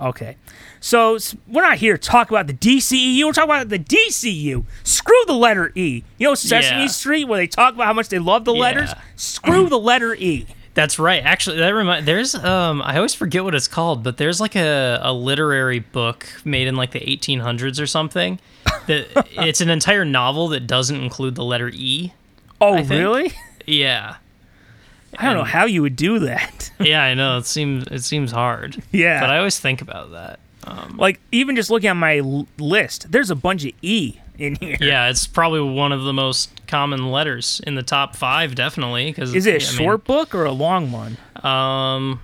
Okay. So we're not here to talk about the DCEU. We're talking about the DCU. Screw the letter E. You know Sesame Yeah. Street where they talk about how much they love the letters? Yeah. Screw the letter E. That's right. Actually, that remind there's um I always forget what it's called, but there's like a, a literary book made in like the 1800s or something. That it's an entire novel that doesn't include the letter E. Oh, really? Yeah. I don't know how you would do that. Yeah, I know. It seems it seems hard. Yeah. But I always think about that. like even just looking at my l- list, there's a bunch of E in here. Yeah, it's probably one of the most common letters in the top five, definitely. Because Is it a short book or a long one? um,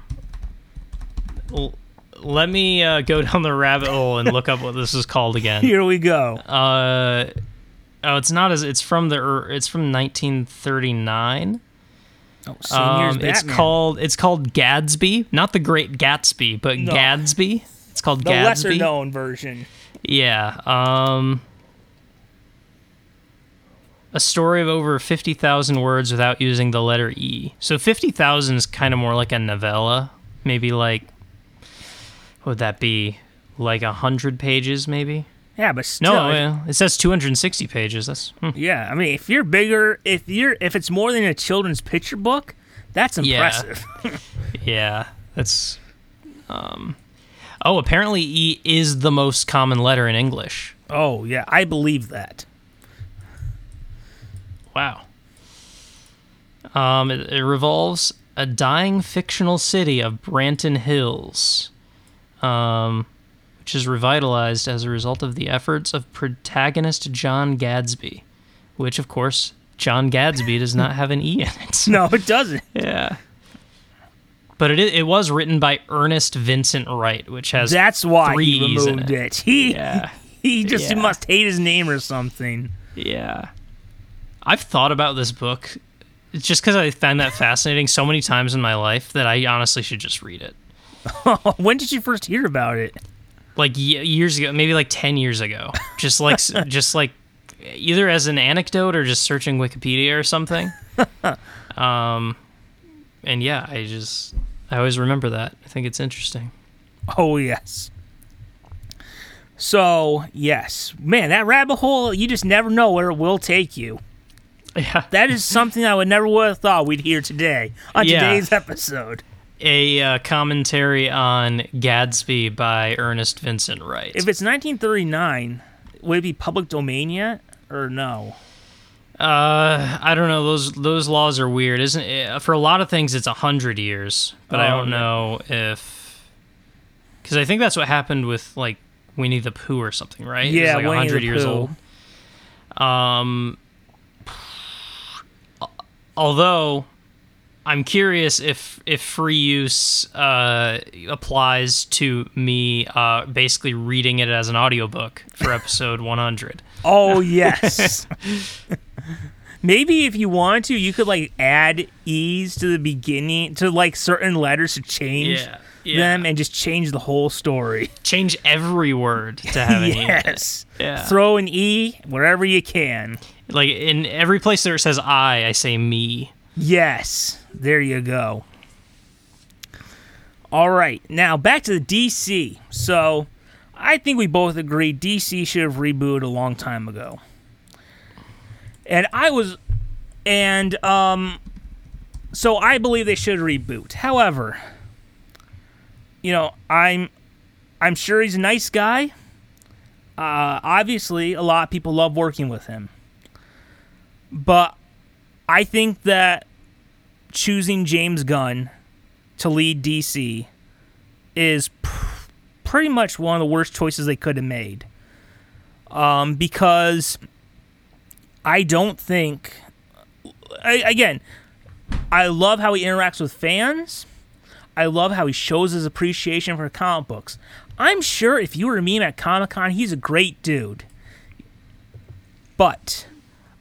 l- let me uh, go down the rabbit hole and look up what this is called again. Here we go. Uh, oh, it's not as it's from the er, it's from 1939. Oh, same year as Um, it's called it's called Gadsby, not the Great Gatsby, but No. Gadsby. It's called the lesser Gadsby. known version. Yeah. Um a story of over 50,000 words without using the letter E. So 50,000 is kind of more like a novella, maybe like what would that be? Like a 100 pages maybe? Yeah, but still, No, yeah, it says 260 pages. That's hmm. yeah. I mean, if you're bigger, if you're if it's more than a children's picture book, that's Yeah. impressive. Yeah, that's. Um, oh, apparently E is the most common letter in English. oh yeah, I believe that. Wow. Um, it, it revolves a dying fictional city of Branton Hills, um, which is revitalized as a result of the efforts of protagonist John Gadsby, which, of course, John Gadsby does not have an E in it. No, it doesn't. Yeah. but it it was written by Ernest Vincent Wright, which has That's why he removed it. it. He Yeah. he just Yeah. must hate his name or something. Yeah. I've thought about this book it's just because I find that fascinating so many times in my life that I honestly should just read it. when did you first hear about it? Like years ago, maybe like 10 years ago. Just like, just like either as an anecdote or just searching Wikipedia or something. um, and yeah, I just, I always remember that. I think it's interesting. Oh yes. So yes, man, that rabbit hole you just never know where it will take you. Yeah. That is something I would never would have thought we'd hear today on Yeah. today's episode. A uh, commentary on Gadsby by Ernest Vincent Wright. If it's 1939, would it be public domain yet or no? Uh, I don't know. Those those laws are weird, isn't it? For a lot of things, it's a hundred years, but I Oh, don't yeah. know if because I think that's what happened with like Winnie the Pooh or something, right? Yeah, like hundred years Pooh. old. Um, although I'm curious if if free use uh, applies to me uh, basically reading it as an audiobook for episode 100. Oh yes. Maybe if you want to, you could like add e's to the beginning to like certain letters to change Yeah, yeah. them and just change the whole story. Change every word to have an E. yes. Yeah. Throw an e wherever you can. Like in every place that it says I, I say me. Yes. There you go. All right. Now back to the DC. So I think we both agree DC should have rebooted a long time ago. And I was and um so I believe they should reboot. However, you know, I'm I'm sure he's a nice guy. Uh obviously a lot of people love working with him. But I think that choosing James Gunn to lead DC is pr- pretty much one of the worst choices they could have made. Um, because I don't think, I, again, I love how he interacts with fans. I love how he shows his appreciation for comic books. I'm sure if you were to meet him at Comic Con, he's a great dude. But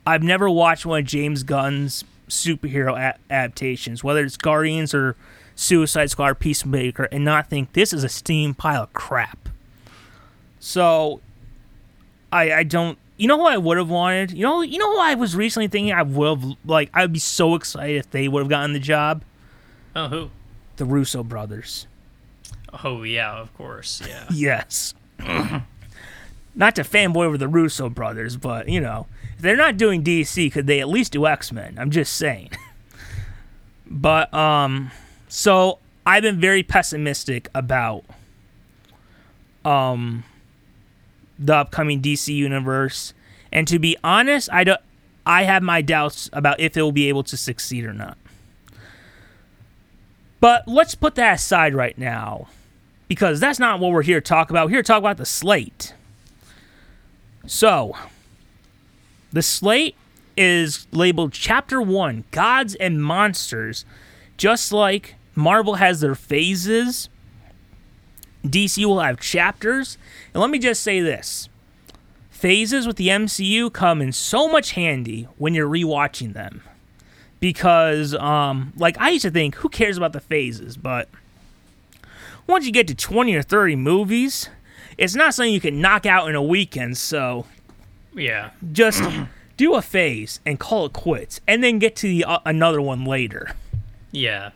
I've never watched one of James Gunn's superhero a- adaptations, whether it's Guardians or Suicide Squad or Peacemaker, and not think this is a steam pile of crap. So, I I don't. You know who I would have wanted? You know, you know who I was recently thinking I would have like. I'd be so excited if they would have gotten the job. Oh, who? The Russo brothers. Oh, yeah, of course. Yeah. Yes. not to fanboy over the Russo brothers, but you know, they're not doing DC, could they at least do X Men? I'm just saying. but um, so I've been very pessimistic about um the upcoming DC universe, and to be honest, I don't. I have my doubts about if it will be able to succeed or not. But let's put that aside right now because that's not what we're here to talk about. We're here to talk about the slate. So, the slate is labeled Chapter 1 Gods and Monsters. Just like Marvel has their phases, DC will have chapters. And let me just say this phases with the MCU come in so much handy when you're rewatching them. Because, um, like, I used to think, who cares about the phases? But once you get to 20 or 30 movies, it's not something you can knock out in a weekend. So Yeah. just do a phase and call it quits, and then get to the, uh, another one later. Yeah.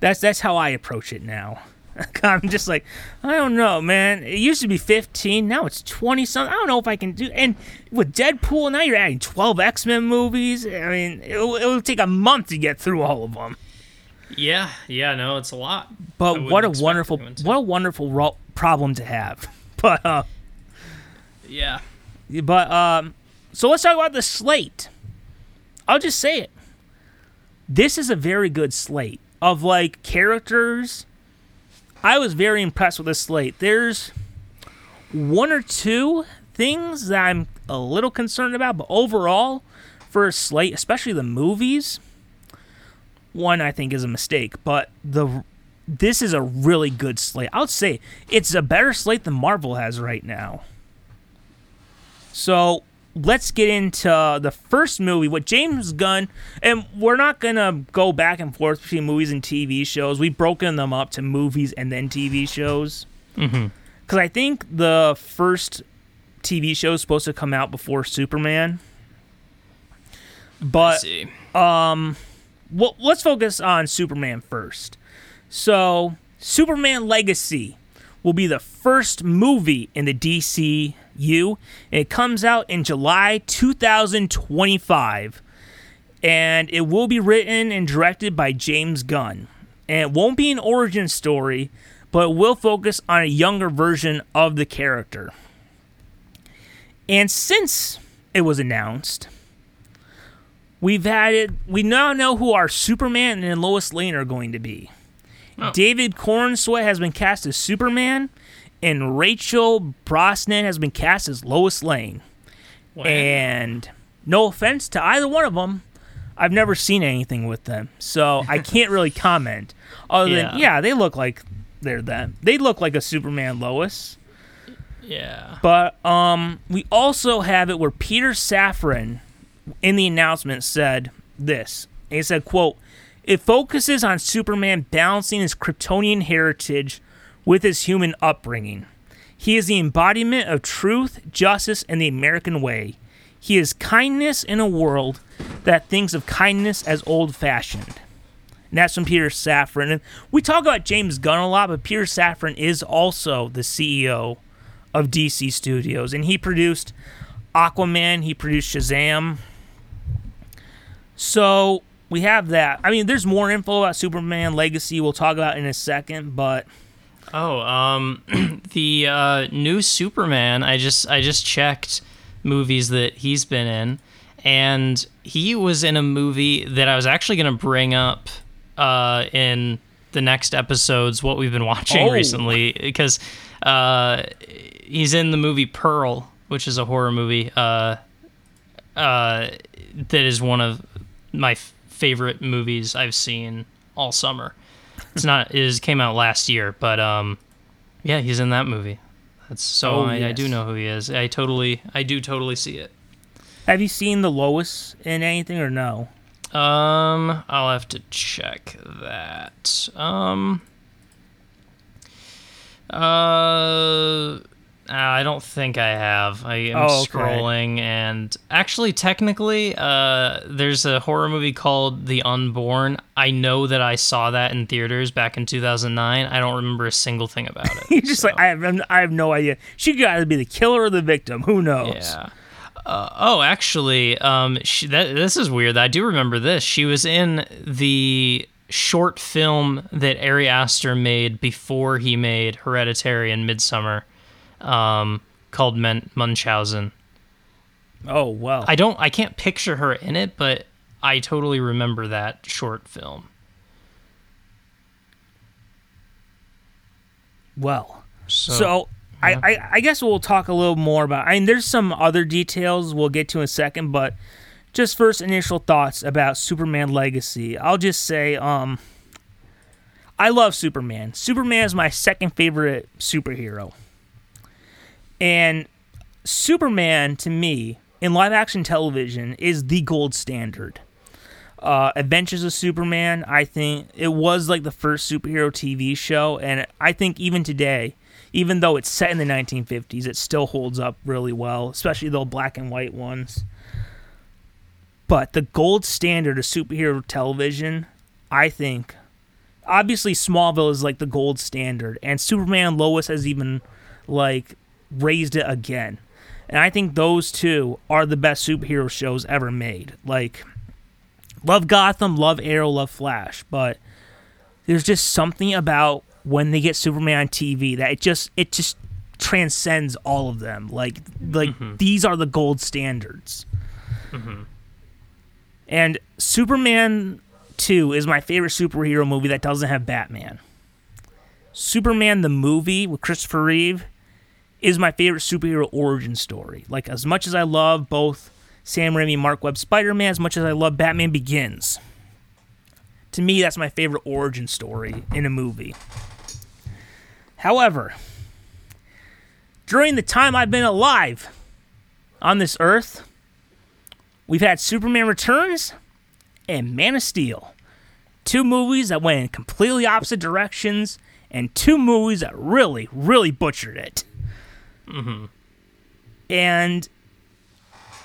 That's that's how I approach it now. I'm just like, I don't know, man. It used to be 15, now it's 20 something. I don't know if I can do. And with Deadpool, now you're adding 12 X Men movies. I mean, it'll, it'll take a month to get through all of them. Yeah. Yeah, no, it's a lot. But what a wonderful, what a wonderful ro- problem to have. But uh, Yeah. But um, so let's talk about the slate. I'll just say it. This is a very good slate of like characters. I was very impressed with this slate. There's one or two things that I'm a little concerned about, but overall, for a slate, especially the movies, one I think is a mistake, but the this is a really good slate. I'll say it's a better slate than Marvel has right now. So let's get into the first movie with James Gunn, and we're not gonna go back and forth between movies and TV shows. We've broken them up to movies and then TV shows. Mm-hmm. Because I think the first TV show is supposed to come out before Superman. But see. well, let's focus on Superman first. So, Superman Legacy will be the first movie in the DCU. It comes out in July 2025, and it will be written and directed by James Gunn. And it won't be an origin story, but will focus on a younger version of the character. And since it was announced, we've had it. We now know who our Superman and Lois Lane are going to be. Oh. David Corenswet has been cast as Superman, and Rachel Brosnahan has been cast as Lois Lane. And no offense to either one of them, I've never seen anything with them, so I can't really comment. Other Yeah. than yeah, they look like they're them. They look like a Superman Lois. yeah. But um, we also have it where Peter Safran in the announcement said this. He said, quote, it focuses on Superman balancing his Kryptonian heritage with his human upbringing. He is the embodiment of truth, justice, and the American way. He is kindness in a world that thinks of kindness as old fashioned. And that's from Peter Safran. And we talk about James Gunn a lot, but Peter Safran is also the CEO of DC Studios. And he produced Aquaman, he produced Shazam. So we have that. I mean, there's more info about Superman Legacy we'll talk about in a second, but Oh, um, the uh, new Superman. I just I just checked movies that he's been in, and he was in a movie that I was actually going to bring up uh, in the next episodes. What we've been watching Oh. recently, because uh, he's in the movie Pearl, which is a horror movie. Uh, uh, that is one of my f- favorite movies I've seen all summer. It's not it is came out last year, but um, yeah, he's in that movie. That's so Oh, I, I do know who he is. I totally I do totally see it. have you seen the Lois in anything or no? Um, I'll have to check that. Um, uh, I don't think I have. I am Oh, okay. scrolling, and actually, technically, uh, there's a horror movie called The Unborn. I know that I saw that in theaters back in 2009. I don't remember a single thing about it. You're just so- like I have I have no idea. She got to be the killer or the victim. Who knows? Yeah. Uh, oh, actually, um, she, that, this is weird. I do remember this. She was in the short film that Ari Aster made before he made Hereditary and Midsommar, um, called Men- Munchausen. Oh well. I don't, I can't picture her in it, but I totally remember that short film. well. So, So I, I, I guess we'll talk a little more about. I mean, there's some other details we'll get to in a second, but just first initial thoughts about Superman Legacy. I'll just say, um, I love Superman. Superman is my second favorite superhero, and Superman to me in live action television is the gold standard. Uh, Adventures of Superman, I think it was like the first superhero TV show, and I think even today, even though it's set in the 1950s, it still holds up really well, especially the black and white ones. But the gold standard of superhero television, I think, obviously Smallville is like the gold standard, and Superman Lois has even like raised it again. And I think those two are the best superhero shows ever made. Like, love Gotham, love Arrow, love Flash, but there's just something about when they get Superman on TV that it just it just transcends all of them. Like like mm-hmm. these are the gold standards. Mm-hmm. And Superman 2 is my favorite superhero movie that doesn't have Batman. Superman the movie with Christopher Reeve is my favorite superhero origin story. Like as much as I love both Sam Raimi, Marc Webb, Spider Man, as much as I love Batman Begins. To me, that's my favorite origin story in a movie. However, during the time I've been alive on this earth, we've had Superman Returns and Man of Steel. Two movies that went in completely opposite directions, and two movies that really, really butchered it. Mm-hmm. And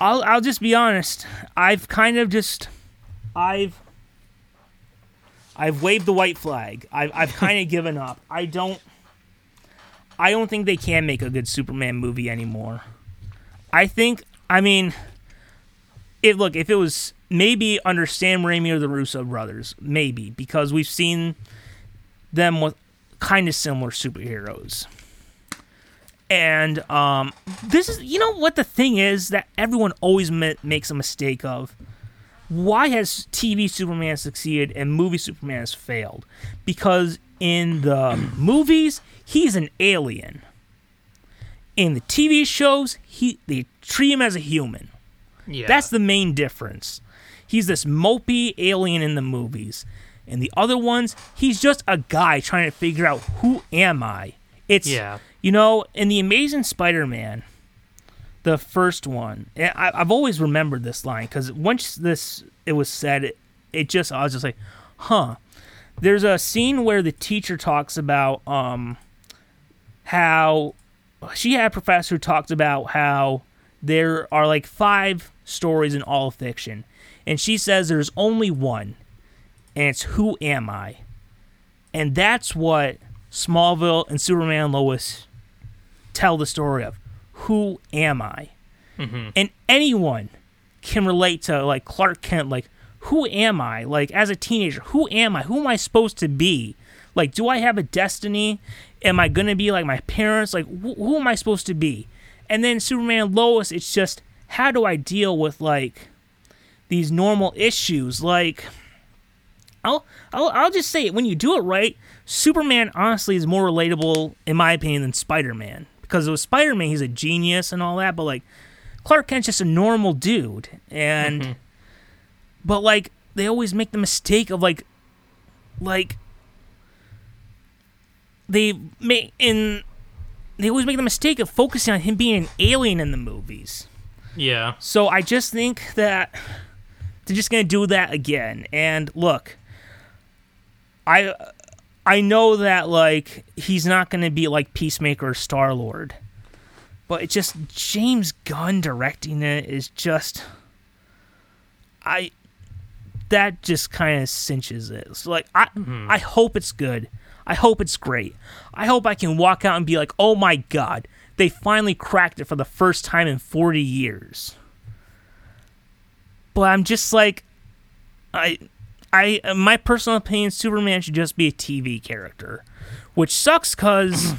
I'll I'll just be honest. I've kind of just I've I've waved the white flag. I've I've kind of given up. I don't I don't think they can make a good Superman movie anymore. I think I mean if look, if it was maybe under Sam Raimi or the Russo brothers, maybe, because we've seen them with kind of similar superheroes. And um, this is, you know, what the thing is that everyone always ma- makes a mistake of. Why has TV Superman succeeded and movie Superman has failed? Because in the movies, he's an alien. In the TV shows, he they treat him as a human. Yeah. That's the main difference. He's this mopey alien in the movies. In the other ones, he's just a guy trying to figure out who am I. It's Yeah. You know, in the Amazing Spider-Man, the first one, and I, I've always remembered this line because once this it was said, it, it just I was just like, huh. There's a scene where the teacher talks about um how she had a professor who talked about how there are like five stories in all fiction, and she says there's only one, and it's who am I, and that's what Smallville and Superman Lois tell the story of who am I, mm-hmm. and anyone can relate to like Clark Kent, like who am I, like as a teenager, who am I, who am I supposed to be, like do I have a destiny, am I gonna be like my parents, like wh- who am I supposed to be, and then Superman Lois, it's just how do I deal with like these normal issues, like. I'll, I'll I'll just say it when you do it right. Superman honestly is more relatable in my opinion than Spider Man because with Spider Man he's a genius and all that, but like Clark Kent's just a normal dude, and mm-hmm. but like they always make the mistake of like like they make in they always make the mistake of focusing on him being an alien in the movies. Yeah. So I just think that they're just gonna do that again. And look, I I know that like he's not gonna be like Peacemaker Star Lord, but it's just James Gunn directing it is just I that just kind of cinches it. So like I hmm. I hope it's good. I hope it's great. I hope I can walk out and be like, "Oh my god, they finally cracked it for the first time in 40 years." But I'm just like I I my personal opinion Superman should just be a TV character, which sucks cuz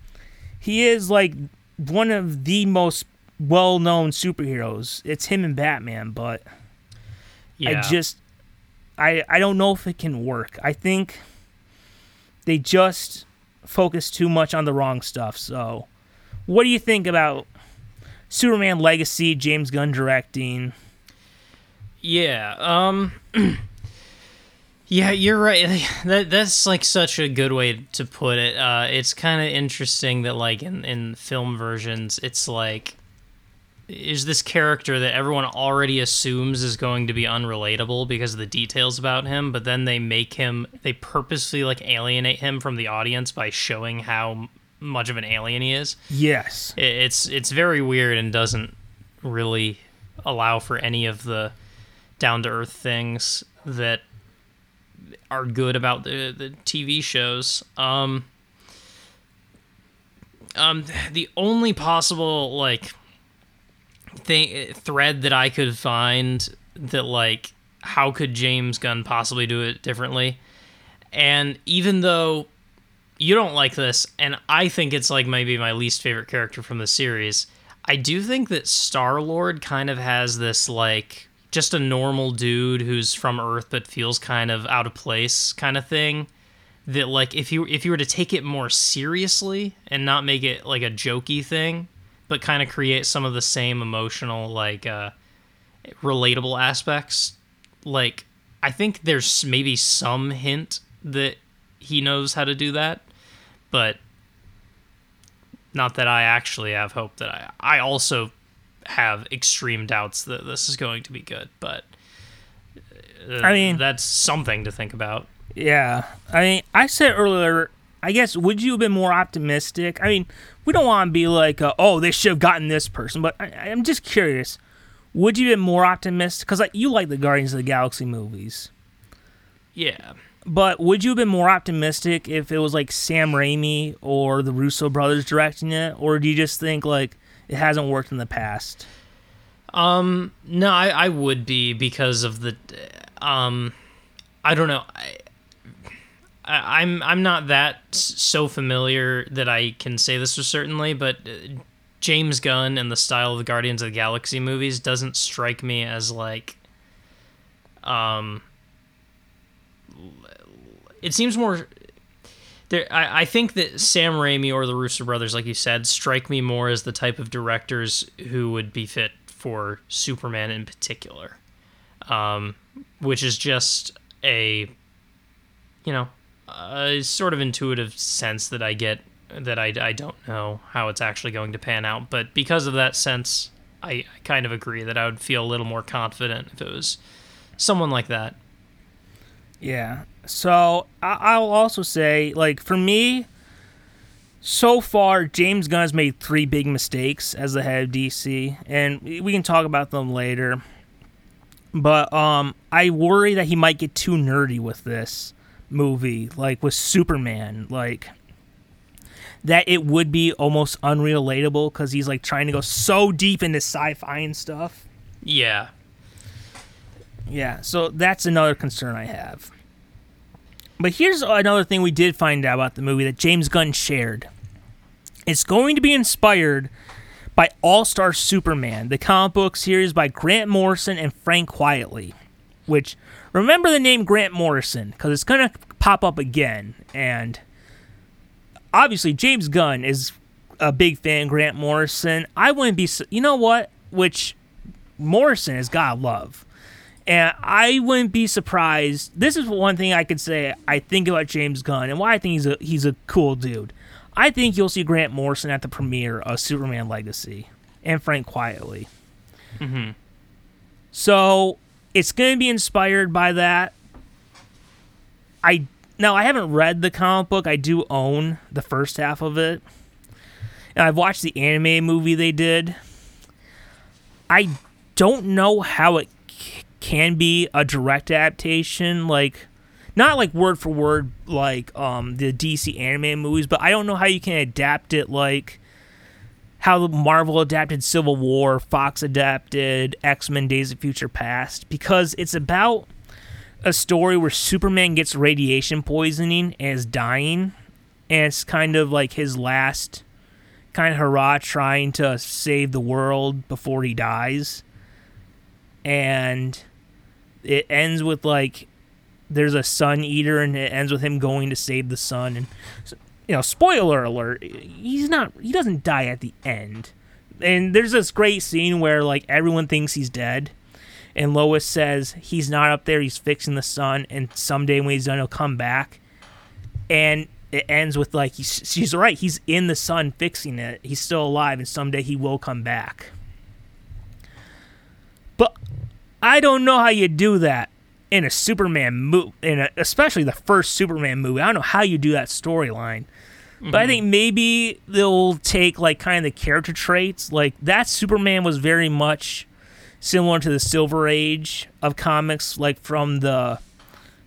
he is like one of the most well-known superheroes. It's him and Batman, but Yeah. I just I I don't know if it can work. I think they just focus too much on the wrong stuff. So, what do you think about Superman Legacy, James Gunn directing? Yeah. Um Yeah, you're right. That that's like such a good way to put it. Uh it's kind of interesting that like in in film versions it's like is this character that everyone already assumes is going to be unrelatable because of the details about him, but then they make him they purposely like alienate him from the audience by showing how much of an alien he is. Yes. It- It's it's very weird and doesn't really allow for any of the down to earth things that are good about the the TV shows. Um, um, the only possible like thing thread that I could find that like how could James Gunn possibly do it differently? And even though you don't like this, and I think it's like maybe my least favorite character from the series. I do think that Star Lord kind of has this like just a normal dude who's from Earth but feels kind of out of place kind of thing. That like if you if you were to take it more seriously and not make it like a jokey thing, but kind of create some of the same emotional like uh relatable aspects, like I think there's maybe some hint that he knows how to do that, but not that I actually have hope that I I also have extreme doubts that this is going to be good, but uh, I mean- that's something to think about. Yeah, I mean, I said earlier. I guess would you have been more optimistic? I mean, we don't want to be like, uh, oh, they should have gotten this person, but I, I'm just curious. Would you have been more optimistic? Because like you like the Guardians of the Galaxy movies, Yeah. but would you have been more optimistic if it was like Sam Raimi or the Russo brothers directing it, or do you just think like it hasn't worked in the past? Um, no, I, I would be because of the, um, I don't know. I, I, I'm I'm not that so familiar that I can say this for certainly, but uh, James Gunn and the style of the Guardians of the Galaxy movies doesn't strike me as like, um, it seems more. There, I, I think that Sam Raimi or the Russo brothers, like you said, strike me more as the type of directors who would be fit for Superman in particular, um, which is just a, you know, a sort of intuitive sense that I get that I, I don't know how it's actually going to pan out. But because of that sense, I, I kind of agree that I would feel a little more confident if it was someone like that. Yeah. So I- I'll also say, like, for me, so far, James Gunn has made three big mistakes as the head of DC, and we can talk about them later. But um, I worry that he might get too nerdy with this movie, like with Superman, like that it would be almost unrelatable because he's like trying to go so deep into sci-fi and stuff. Yeah. Yeah, so that's another concern I have. But here's another thing we did find out about the movie that James Gunn shared. It's going to be inspired by All Star Superman, the comic book series by Grant Morrison and Frank Quitely. Which, remember the name Grant Morrison, because it's going to pop up again. And obviously, James Gunn is a big fan Grant Morrison. I wouldn't be, you know what? Which Morrison has got to love. And I wouldn't be surprised. This is one thing I could say I think about James Gunn and why I think he's a he's a cool dude. I think you'll see Grant Morrison at the premiere of Superman Legacy and Frank Quitely. Mhm. So it's going to be inspired by that. I now I haven't read the comic book. I do own the first half of it, and I've watched the anime movie they did. I don't know how it can be a direct adaptation, like not like word for word like um the DC anime movies, but I don't know how you can adapt it like how the Marvel adapted Civil War, Fox adapted X Men Days of Future Past, because it's about a story where Superman gets radiation poisoning and is dying, and it's kind of like his last kind of hurrah trying to save the world before he dies. And it ends with like there's a sun eater and it ends with him going to save the sun and you know spoiler alert he's not he doesn't die at the end. And there's this great scene where like everyone thinks he's dead and lois says he's not up there he's fixing the sun and someday when he's done he'll come back. And it ends with like he's, she's right he's in the sun fixing it he's still alive and someday he will come back. But i don't know how you do that in a superman movie in a, especially the first superman movie i don't know how you do that storyline but I think maybe they'll take like kind of the character traits. Like that Superman was very much similar to the Silver Age of comics, like from the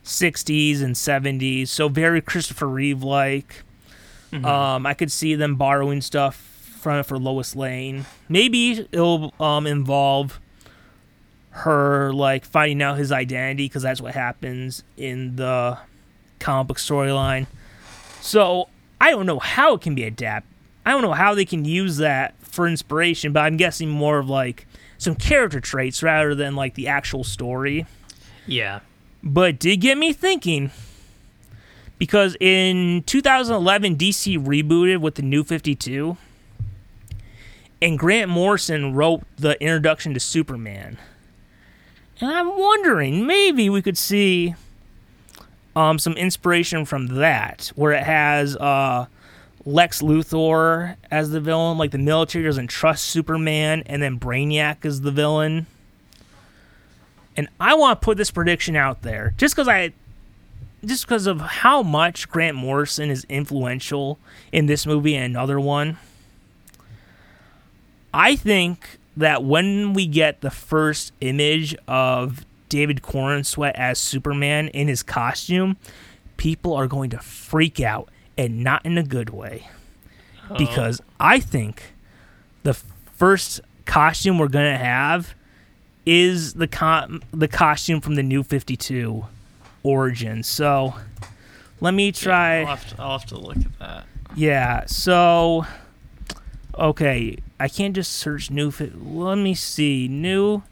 60s and 70s. So very Christopher Reeve like. Um, I could see them borrowing stuff from it for Lois Lane. Maybe it'll um, involve her like finding out his identity because that's what happens in the comic book storyline. So I don't know how it can be adapted. I don't know how they can use that for inspiration, but I'm guessing more of like some character traits rather than like the actual story. Yeah. But it did get me thinking because in 2011 DC rebooted with the New 52 and Grant Morrison wrote the introduction to Superman. And I'm wondering, maybe we could see um, some inspiration from that, where it has uh, Lex Luthor as the villain, like the military doesn't trust Superman, and then Brainiac is the villain. And I want to put this prediction out there, just because I, just because of how much Grant Morrison is influential in this movie and another one. I think that when we get the first image of David Corenswet as Superman in his costume, people are going to freak out and not in a good way. Because I think the first costume we're going to have is the the costume from the new 52 origin. So let me try I'll have, to, I'll have to look at that. yeah, so okay, I can't just search new. Fi- Let me see, new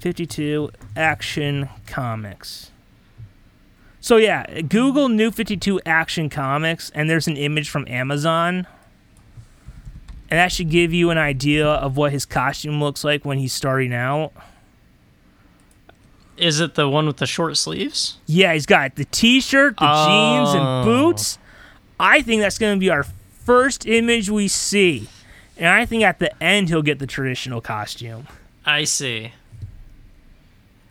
fifty-two action comics. So yeah, Google new fifty-two action comics, and there's an image from Amazon, and that should give you an idea of what his costume looks like when he's starting out. Is it the one with the short sleeves? Yeah, he's got the t-shirt, the jeans, Oh. and boots. I think that's going to be our first image we see. And I think at the end he'll get the traditional costume. I see.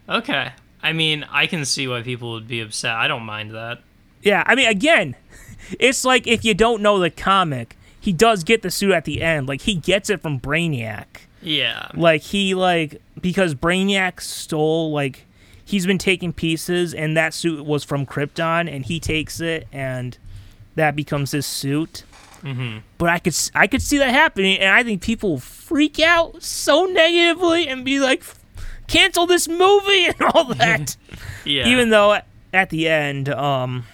Okay. I mean, I can see why people would be upset. I don't mind that. Yeah, I mean again, it's like if you don't know the comic, he does get the suit at the end. Like he gets it from Brainiac. Yeah. Like he like because Brainiac stole like he's been taking pieces and that suit was from Krypton and he takes it and that becomes his suit. Mm-hmm. But I could I could see that happening and I think people will freak out so negatively and be like cancel this movie and all that. Yeah. Even though at the end um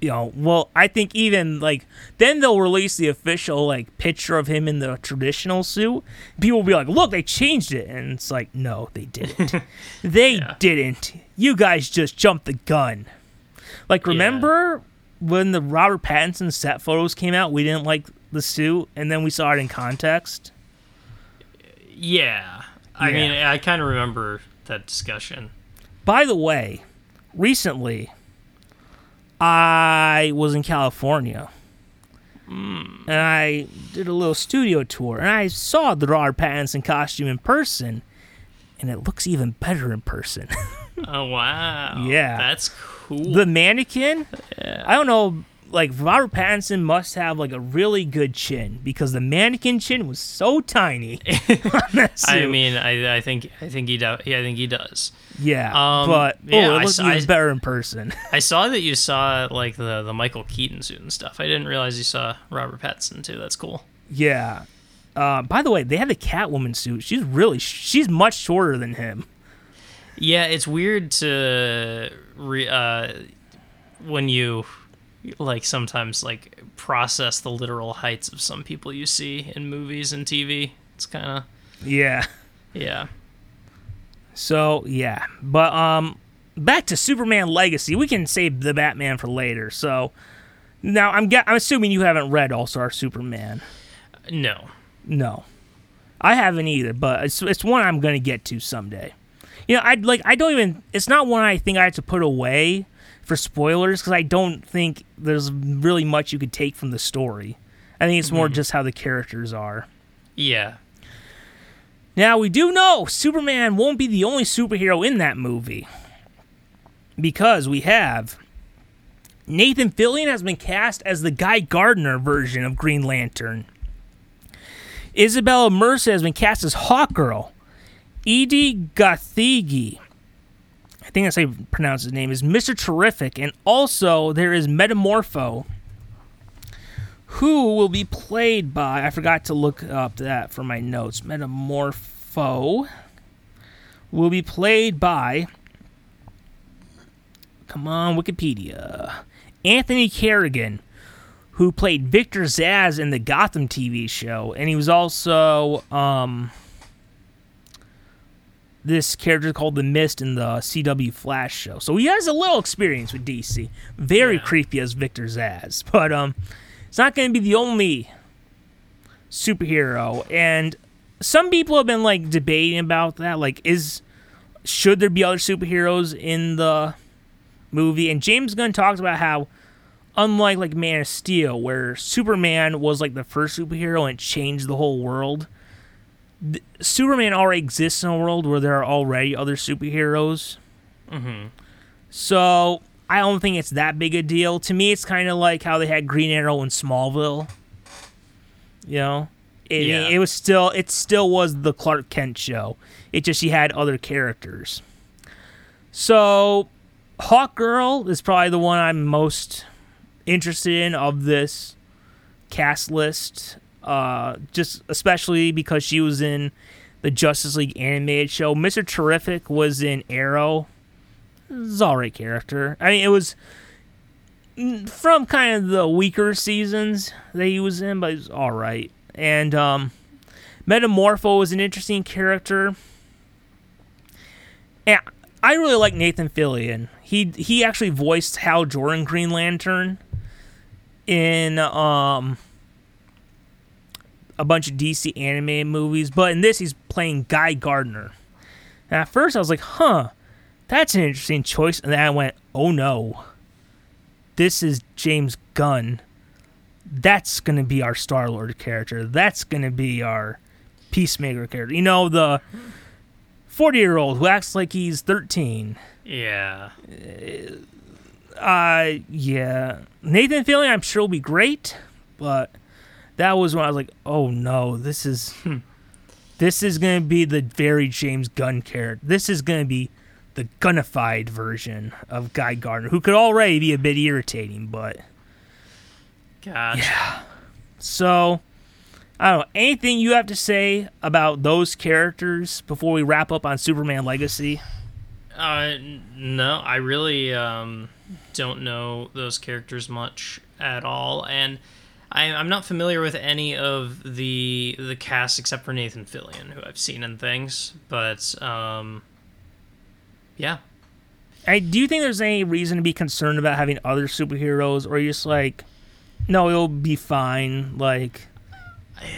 you know, well, I think even like then they'll release the official like picture of him in the traditional suit. People will be like, "Look, they changed it," and it's like, "No, they didn't. they Yeah. didn't. You guys just jumped the gun." Like, remember when the Robert Pattinson set photos came out? We didn't like the suit, and then we saw it in context. yeah. I Yeah. mean, I kind of remember that discussion. By the way, recently I was in California. Hmm. And I did a little studio tour and I saw the Robert Pattinson costume in person and it looks even better in person. Oh wow. Yeah. That's cool. The mannequin, yeah. I don't know, like Robert Pattinson must have like a really good chin because the mannequin chin was so tiny. I mean, I, I think I think he does. Yeah, I think he does. yeah, um, but yeah, oh, it looks even better in person. I saw that you saw like the the Michael Keaton suit and stuff. I didn't realize you saw Robert Pattinson too. That's cool. Yeah. Uh, by the way, they had the Catwoman suit. She's really she's much shorter than him. Yeah, it's weird to re, uh, when you like sometimes like process the literal heights of some people you see in movies and TV. It's kind of Yeah. yeah. So yeah, but um, back to Superman Legacy. We can save the Batman for later. So now I'm ge- I'm assuming you haven't read All Star Superman. No. No, I haven't either. But it's it's one I'm gonna get to someday. You know, I'd like I don't even. It's not one I think I have to put away for spoilers because I don't think there's really much you could take from the story. I think it's more mm-hmm. just how the characters are. Yeah. Now, we do know Superman won't be the only superhero in that movie. Because we have Nathan Fillion has been cast as the Guy Gardner version of Green Lantern. Isabela Merced has been cast as Hawkgirl. Edi Gathegi, I think that's how you pronounce his name, is Mr. Terrific. And also, there is Metamorpho, who will be played by I forgot to look up that for my notes. Metamorpho will be played by Come on, Wikipedia. Anthony Carrigan, who played Victor Zsasz in the Gotham TV show, and he was also um this character called the Mist in the CW Flash show. So he has a little experience with DC. Very Yeah. creepy as Victor Zsasz. But um it's not going to be the only superhero and some people have been like debating about that like is should there be other superheroes in the movie? And James Gunn talks about how, unlike like Man of Steel, where Superman was like the first superhero and changed the whole world, th- Superman already exists in a world where there are already other superheroes. Mm-hmm. So I don't think it's that big a deal. To me, it's kind of like how they had Green Arrow in Smallville. You know, it, Yeah. it was still it still was the Clark Kent show. It just he had other characters. So, Hawk Girl is probably the one I'm most interested in of this cast list. Uh, just especially because she was in the Justice League animated show. Mister Terrific was in Arrow it's all right character. I mean, it was from kind of the weaker seasons that he was in, but it was all right. And um, Metamorpho was an interesting character. And I really like Nathan Fillion. He he actually voiced Hal Jordan Green Lantern in um a bunch of DC animated movies, but in this he's playing Guy Gardner. And at first I was like, huh, that's an interesting choice. And then I went, oh no, this is James Gunn. That's going to be our Star Lord character. That's going to be our Peacemaker character. You know, the 40 year old who acts like he's 13. Yeah. Uh, yeah. Nathan Fillion, I'm sure will be great, but that was when I was like, oh no, this is. This is going to be the very James Gunn character. This is going to be the gunified version of Guy Gardner, who could already be a bit irritating, but Gotcha. Yeah. So I don't know. Anything you have to say about those characters before we wrap up on Superman Legacy? Uh, no, I really um, don't know those characters much at all, and I, I'm not familiar with any of the the cast except for Nathan Fillion, who I've seen in things. But um, yeah, I do you think there's any reason to be concerned about having other superheroes, or are you just like, no, it'll be fine. Like,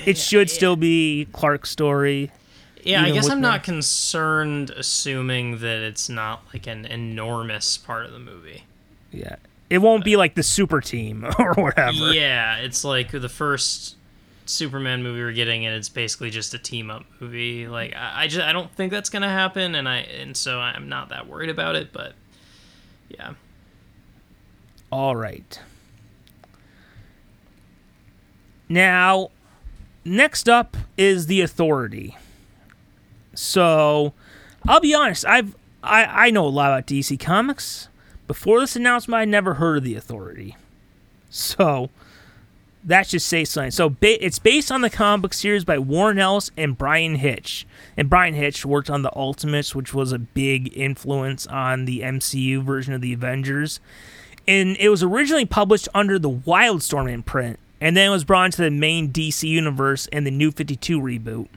it should still be Clark's story. yeah. I guess I'm not concerned, assuming that it's not like an enormous part of the movie. Yeah, it won't be like the super team or whatever. Yeah, it's like the first Superman movie we're getting, and it's basically just a team up movie. Like I, I just I don't think that's gonna happen, and I and so I'm not that worried about it. But yeah, All right. Now, next up is the Authority. So, I'll be honest. I've I, I know a lot about DC Comics. Before this announcement, I never heard of the Authority. So, that should say something. So, ba- it's based on the comic book series by Warren Ellis and Bryan Hitch. And Bryan Hitch worked on the Ultimates, which was a big influence on the MCU version of the Avengers and it was originally published under the Wildstorm imprint, and then it was brought into the main DC universe in the New 52 reboot.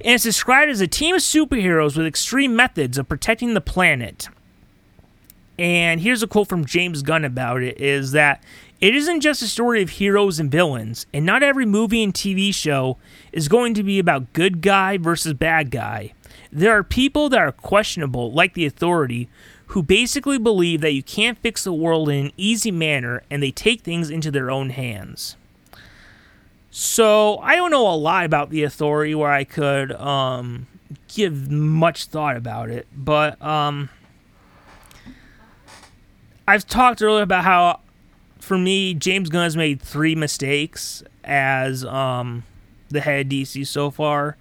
And it's described as a team of superheroes with extreme methods of protecting the planet. And here's a quote from James Gunn about it is that it isn't just a story of heroes and villains, and not every movie and TV show is going to be about good guy versus bad guy. There are people that are questionable, like the authority, who basically believe that you can't fix the world in an easy manner and they take things into their own hands. So I don't know a lot about the authority where I could um, give much thought about it, but um, I've talked earlier about how, for me, James Gunn has made three mistakes as um, the head of DC so far.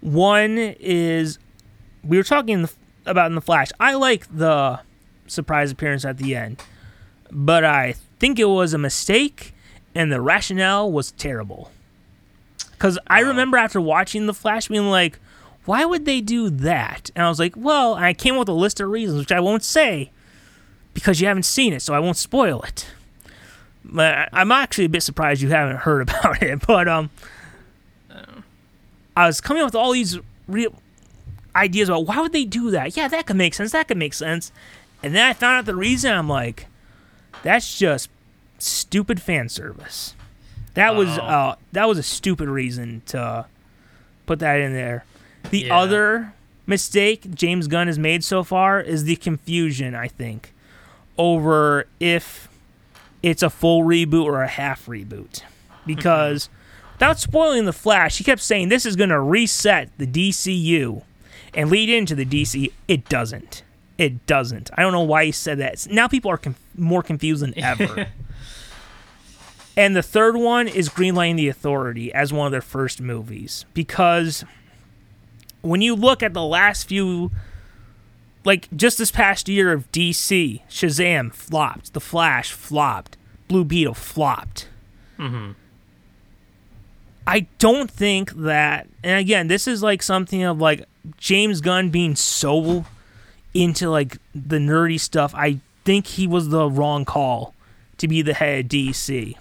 One is we were talking in the, about in the Flash. I like the surprise appearance at the end, but I think it was a mistake, and the rationale was terrible. Because I remember after watching the Flash being like, "Why would they do that?" And I was like, "Well," I came up with a list of reasons, which I won't say because you haven't seen it, so I won't spoil it. But I'm actually a bit surprised you haven't heard about it. But um, I was coming up with all these real ideas about why would they do that? Yeah, that could make sense. That could make sense. And then I found out the reason. I'm like, that's just stupid fan service. That was Oh. uh, that was a stupid reason to put that in there. The Yeah. other mistake James Gunn has made so far is the confusion, I think, over if it's a full reboot or a half reboot. Because without spoiling the Flash, he kept saying this is going to reset the DCU and lead into the DC. It doesn't. It doesn't. I don't know why he said that. Now people are conf- more confused than ever. and the third one is Greenlighting the Authority as one of their first movies because when you look at the last few like just this past year of DC, Shazam flopped, The Flash flopped, Blue Beetle flopped. Mm-hmm. I don't think that, and again, this is like something of like James Gunn being so into like the nerdy stuff. I think he was the wrong call to be the head of DC.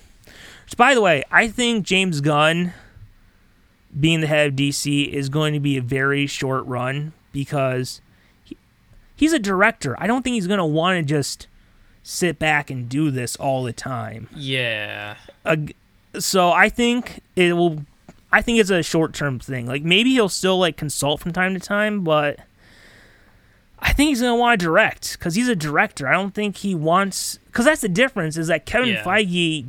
Which, by the way, I think James Gunn being the head of DC is going to be a very short run because he's a director. I don't think he's going to want to just sit back and do this all the time. Yeah. Uh, so I think it will. I think it's a short term thing. Like maybe he'll still like consult from time to time, but I think he's gonna want to direct because he's a director. I don't think he wants because that's the difference is that Kevin Yeah. Feige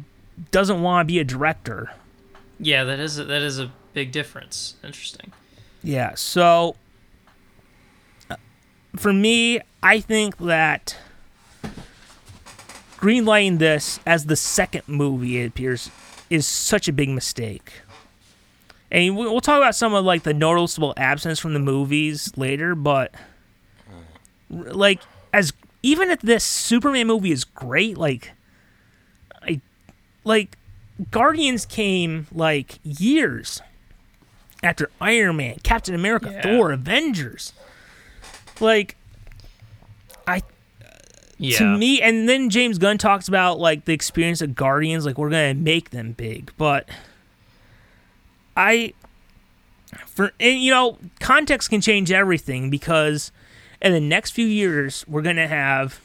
doesn't want to be a director. Yeah, that is a, that is a big difference. Interesting. Yeah. So for me, I think that greenlighting this as the second movie it appears is such a big mistake. And we- we'll talk about some of like the noticeable absence from the movies later, but like as even if this Superman movie is great, like I like Guardians came like years after Iron Man, Captain America, Yeah. Thor, Avengers. Like I Yeah. to me and then James Gunn talks about like the experience of Guardians like we're going to make them big, but I for and you know, context can change everything because in the next few years we're going to have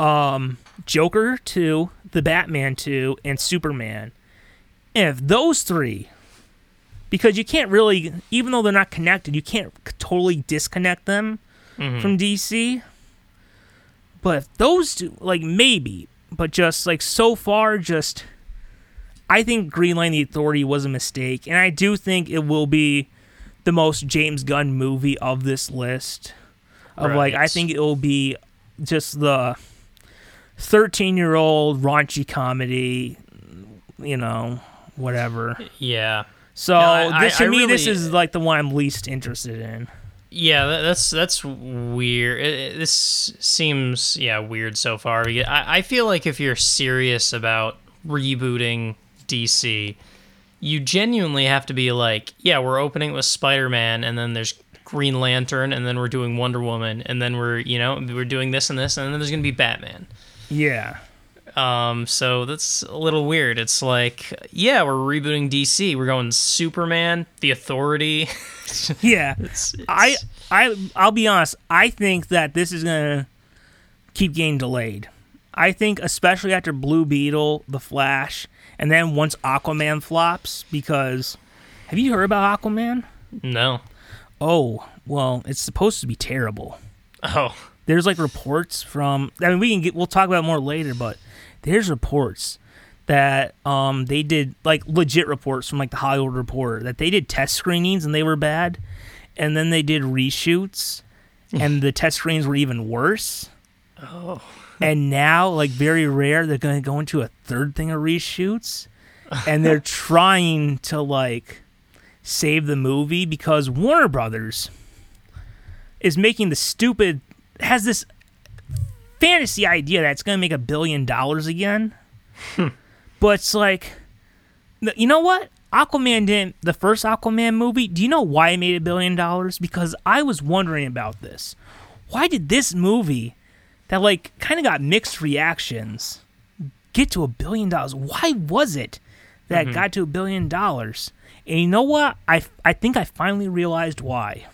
um Joker 2, The Batman 2 and Superman. And if those 3 because you can't really even though they're not connected, you can't totally disconnect them Mhm. from DC. But those two, like maybe, but just like so far, just I think Greenline the Authority was a mistake, and I do think it will be the most James Gunn movie of this list. Of like, I think it will be just the thirteen-year-old raunchy comedy, you know, whatever. Yeah. So No, I- this, I- to I me, this is like the one I'm least interested in. Yeah, that's that's weird. It, it- this seems yeah weird so far. I, I feel like if you're serious about rebooting DC, you genuinely have to be like, yeah, we're opening with Spider Man, and then there's Green Lantern, and then we're doing Wonder Woman, and then we're you know we're doing this and this, and then there's gonna be Batman. Yeah. Um, so that's a little weird. It's like, yeah, we're rebooting DC. We're going Superman, The Authority. Yeah. It's, it's I I I'll be honest. I think that this is gonna keep getting delayed. I think especially after Blue Beetle, The Flash, and then once Aquaman flops, because have you heard about Aquaman? no. Oh, well, it's supposed to be terrible. Oh. There's like reports from I mean we can get we'll talk about it more later, but there's reports that um they did like legit reports from like the Hollywood Reporter that they did test screenings and they were bad, and then they did reshoots, and the test screenings were even worse. Oh. And now, like very rare, they're gonna go into a third thing of reshoots, and they're trying to like save the movie because Warner Brothers is making the stupid has this fantasy idea that it's gonna make a billion dollars again. Hmm. but it's like, you know what? Aquaman didn't. The first Aquaman movie. Do you know why it made a billion dollars? Because I was wondering about this. Why did this movie, that like kind of got mixed reactions, get to a billion dollars? Why was it that it got to a billion dollars? And you know what? I I think I finally realized why.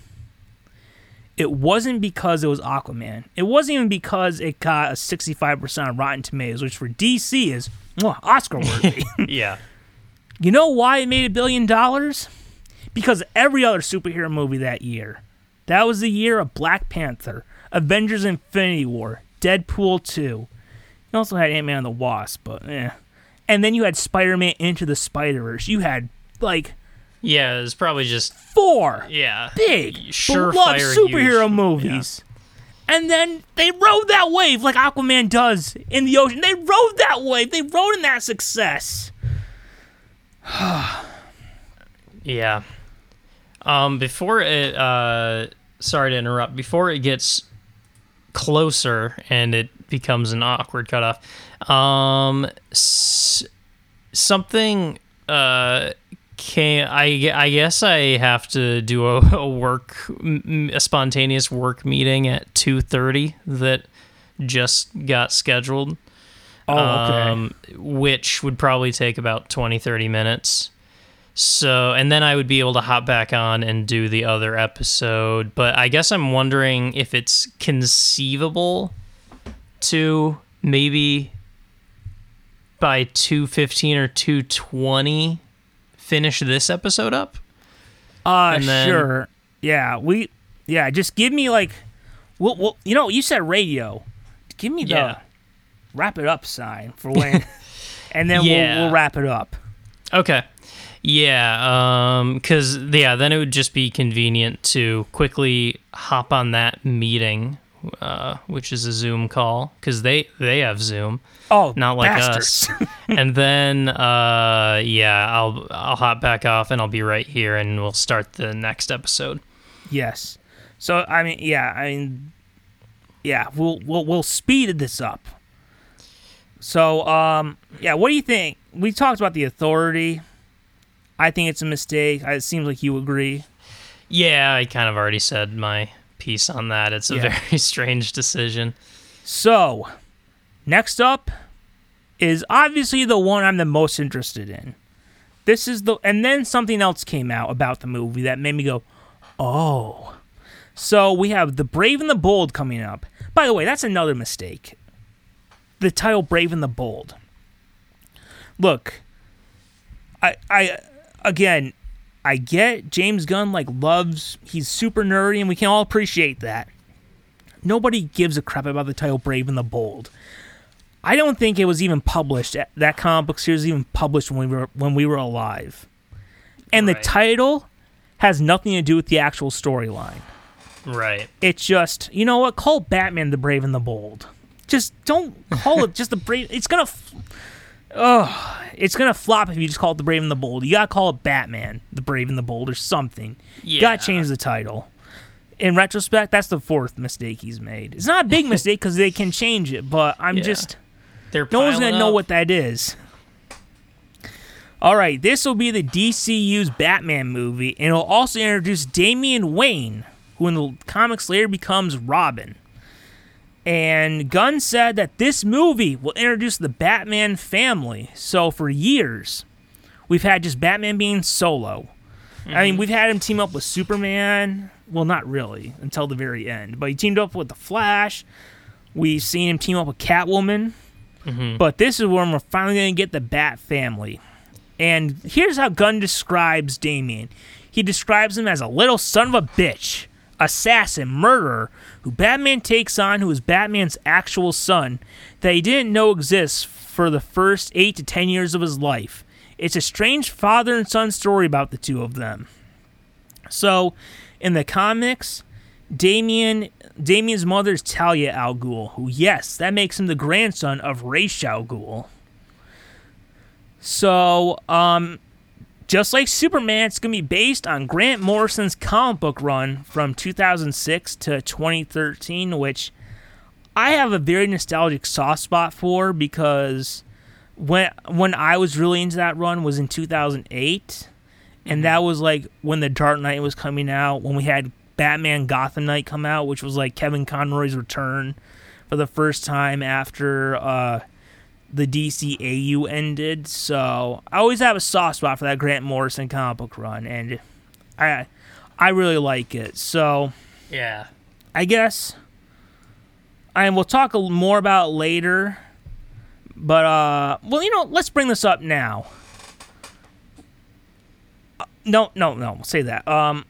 It wasn't because it was Aquaman. It wasn't even because it got a 65% on Rotten Tomatoes, which for DC is mwah, Oscar worthy. Yeah. you know why it made a billion dollars? Because every other superhero movie that year That was the year of Black Panther, Avengers Infinity War, Deadpool 2. You also had Ant Man and the Wasp, but eh. And then you had Spider Man Into the Spider Verse. You had like Yeah, it's probably just four yeah. big, beloved superhero huge. movies. And then they rode that wave like Aquaman does in the ocean. They rode that wave. They rode in that success. Yeah. Um, before it, uh, sorry to interrupt. Before it gets closer and it becomes an awkward cutoff, um, s- something uh came. I I guess I have to do a, a work, a spontaneous work meeting at two thirty that just got scheduled. Oh, okay. Um, which would probably take about 20, 30 minutes. So, and then I would be able to hop back on and do the other episode. But I guess I'm wondering if it's conceivable to maybe by 215 or 220 finish this episode up. Uh, then- sure. Yeah, we. Yeah, just give me like, well, well, you know, you said radio. Give me the Yeah. wrap it up sign for when, and then Yeah. we'll, we'll wrap it up. Okay. Yeah, um cuz yeah, then it would just be convenient to quickly hop on that meeting uh which is a Zoom call cuz they they have Zoom, Oh, not like bastards. us. and then uh yeah, I'll I'll hop back off and I'll be right here and we'll start the next episode. yes. So I mean, yeah, I mean, yeah, we'll we'll we'll speed this up. So, um, yeah, what do you think? We talked about the authority. I think it's a mistake. It seems like you agree. Yeah, I kind of already said my piece on that. It's a Yeah. very strange decision. So, next up is obviously the one I'm the most interested in. This is the, and then something else came out about the movie that made me go, oh. So we have The Brave and the Bold coming up. By the way, that's another mistake. The title Brave and the Bold. Look, I, I, again, I get James Gunn like loves, he's super nerdy, and we can all appreciate that nobody gives a crap about the title Brave and the Bold. I don't think it was even published. Eh, that comic book series was even published when we were when we were alive, and the title has nothing to do with the actual storyline. Right. It's just you know what? Call Batman the Brave and the Bold. Just don't call it just the Brave. It's gonna, f- oh, it's gonna flop if you just call it the Brave and the Bold. You gotta call it Batman the Brave and the Bold or something. You gotta change the title. In retrospect, that's the fourth mistake he's made. It's not a big mistake because they can change it, but I'm Yeah. just They're no one's gonna know what that is. All right, this will be the DCU's Batman movie, and it'll also introduce Damian Wayne, who in the comics later becomes Robin. And Gunn said that this movie will introduce the Batman family. So for years, we've had just Batman being solo. I mean, mm-hmm. we've had him team up with Superman. Well, not really until the very end, but he teamed up with the Flash. We've seen him team up with Catwoman. Mm-hmm. But this is when we're finally going to get the Bat family. And here's how Gunn describes Damian. He describes him as a little son of a bitch, assassin, murderer, who Batman takes on, who is Batman's actual son, that he didn't know exists for the first eight to ten years of his life. It's a strange father and son story about the two of them. So, in the comics, Damian Damian's mother is Talia Al Ghul, who yes, that makes him the grandson of Ra's al Ghul. So, um, just like Superman, it's gonna be based on Grant Morrison's comic book run from 2006 to 2013, which I have a very nostalgic soft spot for because when when I was really into that run was in 2008, and that was like when the Dark Knight was coming out, when we had Batman Gotham Knight come out, which was like Kevin Conroy's return for the first time after uh, the DCAU ended. So I always have a soft spot for that Grant Morrison comic book run, and I I really like it. So Yeah. I guess, and we'll talk more about it later. But uh, well, you know, let's bring this up now. Uh, no, no, no. Say that. Um,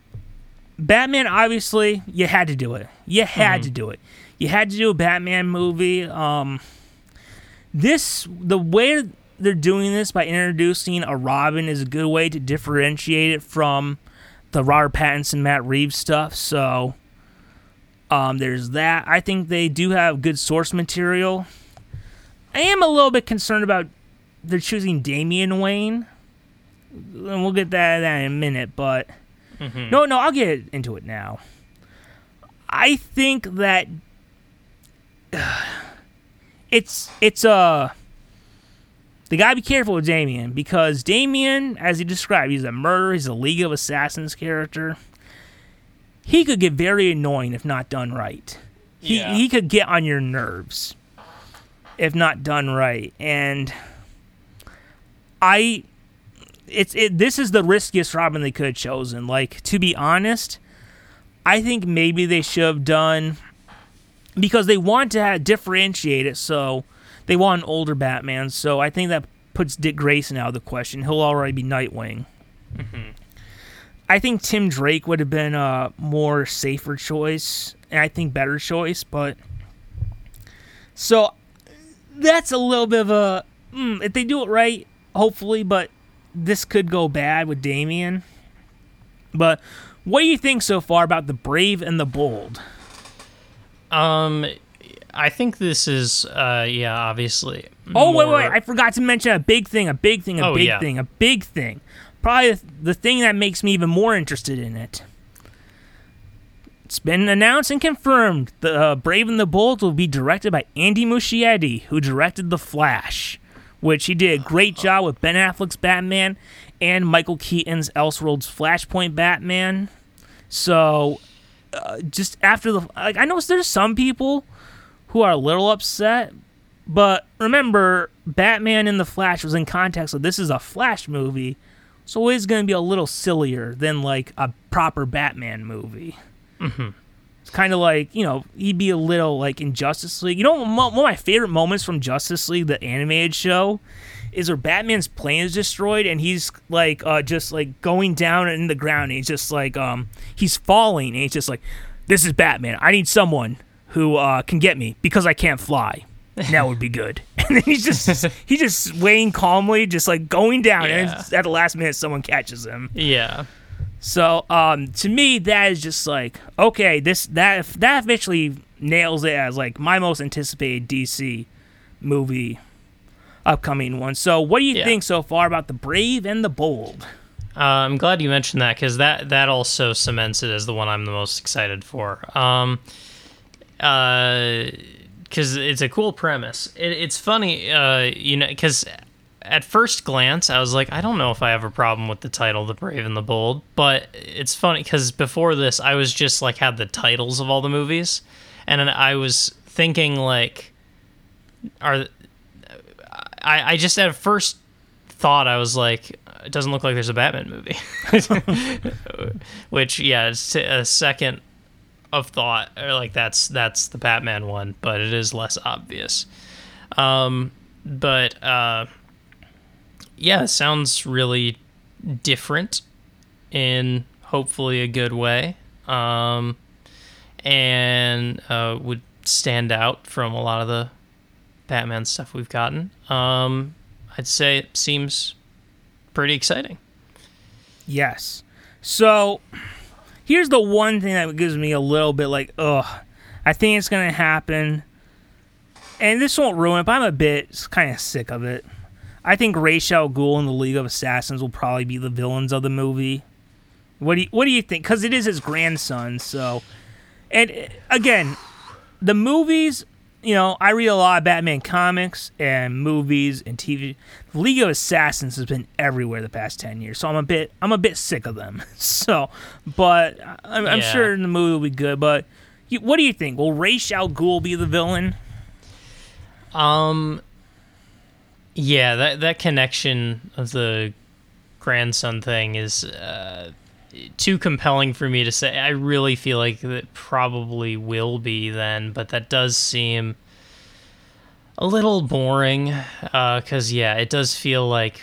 Batman, obviously, you had to do it. You had Mm-hmm. to do it. You had to do a Batman movie. Um, this, the way they're doing this by introducing a Robin is a good way to differentiate it from the Robert Pattinson, Matt Reeves stuff. So, um, there's that. I think they do have good source material. I am a little bit concerned about they're choosing Damian Wayne. And we'll get that, that in a minute, but no, no, I'll get into it now. I think that it's it's uh the gotta be careful with Damian because Damian, as he described, he's a murderer, he's a League of Assassins character. He could get very annoying if not done right. He Yeah. he could get on your nerves if not done right. And I it's it this is the riskiest Robin they could have chosen. Like to be honest, I think maybe they should have done because they want to differentiate it. So they want an older Batman. So I think that puts Dick Grayson out of the question. He'll already be Nightwing. I think Tim Drake would have been a more safer choice, and I think better choice. But so that's a little bit of a mm, if they do it right, hopefully. But this could go bad with Damian. But what do you think so far about the brave and the bold? Um, I think this is, uh, yeah, obviously. Oh wait, more- wait! I forgot to mention a big thing, a big thing, a Oh, big yeah. thing, a big thing. Probably the thing that makes me even more interested in it. It's been announced and confirmed. The uh, Brave and the Bold will be directed by Andy Muschietti, who directed The Flash, which he did a great job with Ben Affleck's Batman and Michael Keaton's Elseworlds Flashpoint Batman. So, uh, just after the like, I know there's some people who are a little upset, but remember, Batman in the Flash was in context of this is a Flash movie, so it's going to be a little sillier than like a proper Batman movie. It's kind of like you know he'd be a little like in Justice League. You know, one of my favorite moments from Justice League, the animated show, is where Batman's plane is destroyed and he's like uh, just like going down in the ground. And he's just like um he's falling and he's just like, "This is Batman. I need someone who uh, can get me because I can't fly." that would be good. And then he's just he's just weighing calmly, just like going down, and at the last minute, someone catches him. Yeah. So, um, to me, that is just like okay, this that that officially nails it as like my most anticipated DC movie, upcoming one. So, what do you Yeah. think so far about the Brave and the Bold? Uh, I'm glad you mentioned that because that that also cements it as the one I'm the most excited for. Um, because it's a cool premise. It, it's funny, uh, you know, because at first glance I was like, I don't know if I have a problem with the title, "The Brave and the Bold," but it's funny because before this I was just like had the titles of all the movies, and I was thinking like, are I, I just at first thought I was like, it doesn't look like there's a Batman movie. Which, yeah, it's a second of thought, or like that's that's the Batman one, but it is less obvious. Um, but uh, yeah, sounds really different in hopefully a good way, um, and uh, would stand out from a lot of the Batman stuff we've gotten. Um, I'd say it seems pretty exciting. Yes. So, here's the one thing that gives me a little bit like, ugh, I think it's gonna happen, and this won't ruin it, but I'm a bit kind of sick of it. I think Ra's al and the League of Assassins will probably be the villains of the movie. What do you What do you think? Because it is his grandson, so. And again, the movies. You know, I read a lot of Batman comics and movies and TV. The League of Assassins has been everywhere the past ten years, so I'm a bit I'm a bit sick of them. So, but I'm, I'm Yeah. sure the movie will be good. But you, what do you think? Will Ra's al Ghul be the villain? Um, yeah, that that connection of the grandson thing is uh, too compelling for me to say. I really feel like it probably will be then, but that does seem a little boring. Because yeah, it does feel like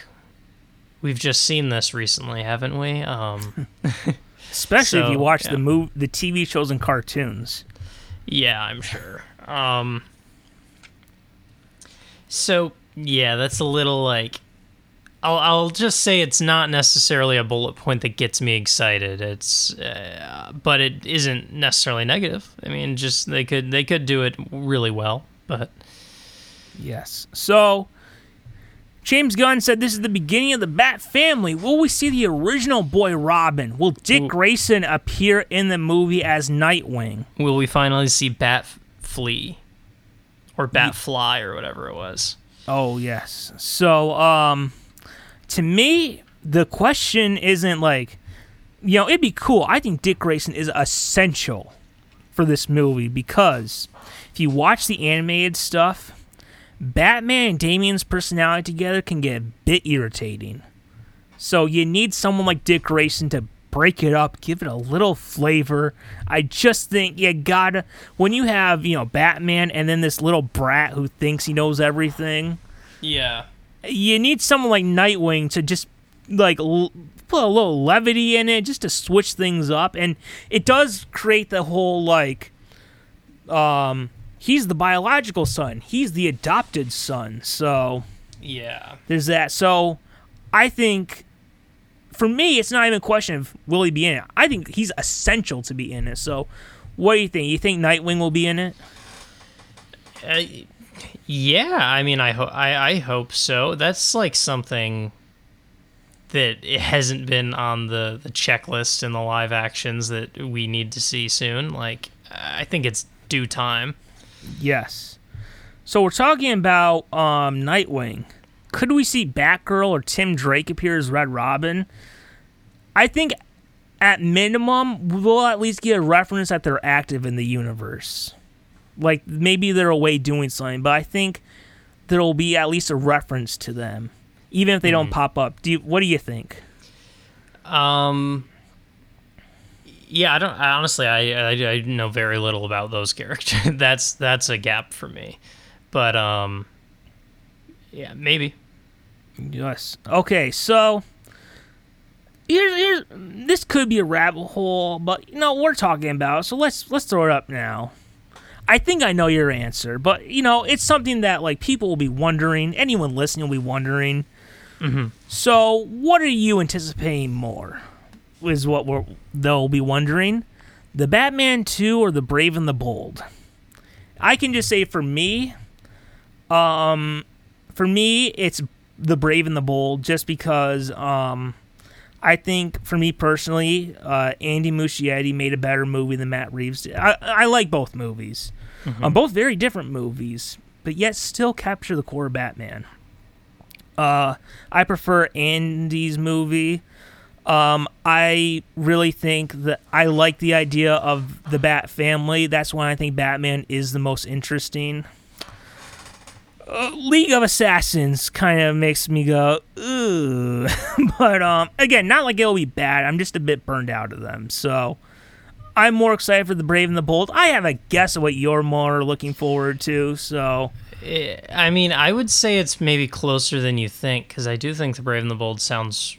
we've just seen this recently, haven't we? Um, especially if you watch yeah. the move, the TV shows and cartoons. Yeah, I'm sure. Um, so yeah, that's a little like. I'll I'll just say it's not necessarily a bullet point that gets me excited. It's, uh, but it isn't necessarily negative. I mean, just they could they could do it really well, but Yes. So, James Gunn said this is the beginning of the Bat family. Will we see the original boy Robin? Will Dick Ooh. Grayson appear in the movie as Nightwing? will we finally see Bat Flea or Bat Fly or whatever it was? Oh, yes. So, um, to me, the question isn't like, you know, it'd be cool. I think Dick Grayson is essential for this movie because if you watch the animated stuff, Batman and Damian's personality together can get a bit irritating. So you need someone like Dick Grayson to break it up, give it a little flavor. I just think you gotta when you have, you know, Batman and then this little brat who thinks he knows everything Yeah. You need someone like Nightwing to just like l- put a little levity in it, just to switch things up, and it does create the whole like, um, he's the biological son, he's the adopted son, so Yeah. there's that. So I think. For me, it's not even a question of will he be in it. I think he's essential to be in it. So, what do you think? You think Nightwing will be in it? Uh, yeah, I mean, I, ho- I I hope so. That's like something that it hasn't been on the the checklist in the live actions that we need to see soon. Like, I think it's due time. Yes. So we're talking about um, Nightwing. Could we see Batgirl or Tim Drake appear as Red Robin? I think at minimum we'll at least get a reference that they're active in the universe. Like maybe they're away doing something, but I think there will be at least a reference to them, even if they don't pop up. Do you, what do you think? Um. Yeah, I don't. I, honestly, I, I I know very little about those characters. that's that's a gap for me. But um. Yeah, maybe. Yes. Okay, so here's here's this could be a rabbit hole, but you know we're talking about, it, so let's let's throw it up now. I think I know your answer, but you know it's something that like people will be wondering. Anyone listening will be wondering. So, what are you anticipating more? Is what we're, they'll be wondering. The Batman 2 or The Brave and the Bold? I can just say for me, um, for me, it's The Brave and the Bold just because um, I think for me personally, uh, Andy Muschietti made a better movie than Matt Reeves did. I, I like both movies. Um, both very different movies, but yet still capture the core Batman. Uh, I prefer Andy's movie. Um, I really think that I like the idea of the Bat family. That's why I think Batman is the most interesting. Uh, League of Assassins kind of makes me go, ooh. but um, again, not like it'll be bad. I'm just a bit burned out of them. So I'm more excited for the Brave and the Bold. I have a guess of what you're more looking forward to. So Eh, I mean, I would say it's maybe closer than you think because I do think the Brave and the Bold sounds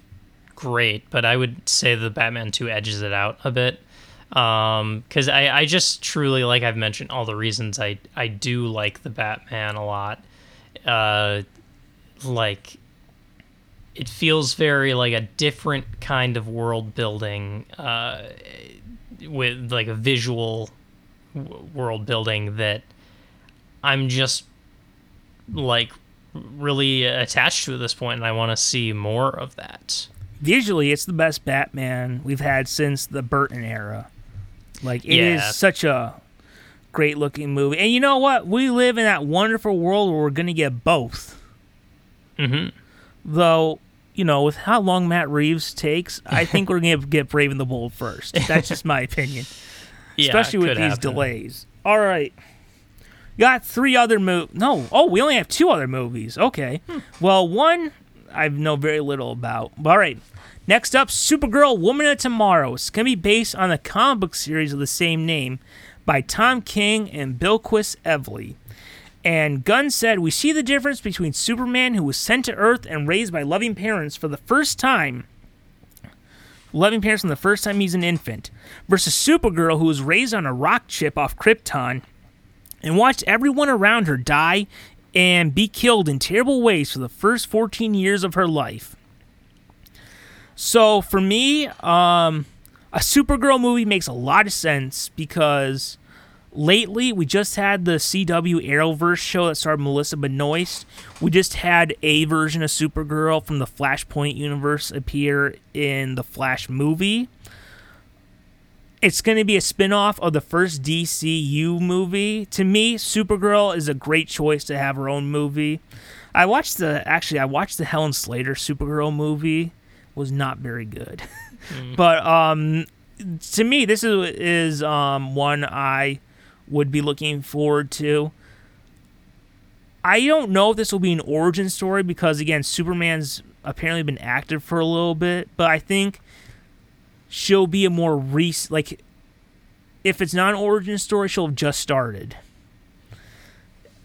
great, but I would say the Batman Two edges it out a bit because I, I just truly like I've mentioned all the reasons I I do like the Batman a lot. Uh, like it feels very like a different kind of world building uh, with like a visual w- world building that I'm just like really attached to at this point and I want to see more of that. visually, it's the best Batman we've had since the Burton era. Like it is Yeah. such a great looking movie. And you know what? We live in that wonderful world where we're gonna get both. Mm-hmm. Though, you know, with how long Matt Reeves takes, I think we're gonna get Brave and the Bold first. That's just my opinion. Yeah, Especially with these happen. delays. All right. Got three other movies. No. Oh, we only have two other movies. Okay. Hmm. Well, one I know very little about. All right. Next up, Supergirl Woman of Tomorrow. It's going to be based on the comic book series of the same name by Tom King and Bilquis Evely. And Gunn said, We see the difference between Superman, who was sent to Earth and raised by loving parents for the first time, loving parents from the first time he's an infant, versus Supergirl, who was raised on a rock chip off Krypton and watched everyone around her die and be killed in terrible ways for the first 14 years of her life. So for me, um, a Supergirl movie makes a lot of sense because lately we just had the CW Arrowverse show that starred Melissa Benoist. We just had a version of Supergirl from the Flashpoint universe appear in the Flash movie. It's going to be a spin-off of the first DCU movie. To me, Supergirl is a great choice to have her own movie. I watched the actually I watched the Helen Slater Supergirl movie. Was not very good. Mm. but um to me this is is um one I would be looking forward to. I don't know if this will be an origin story because again, Superman's apparently been active for a little bit, but I think she'll be a more recent like if it's not an origin story, she'll have just started.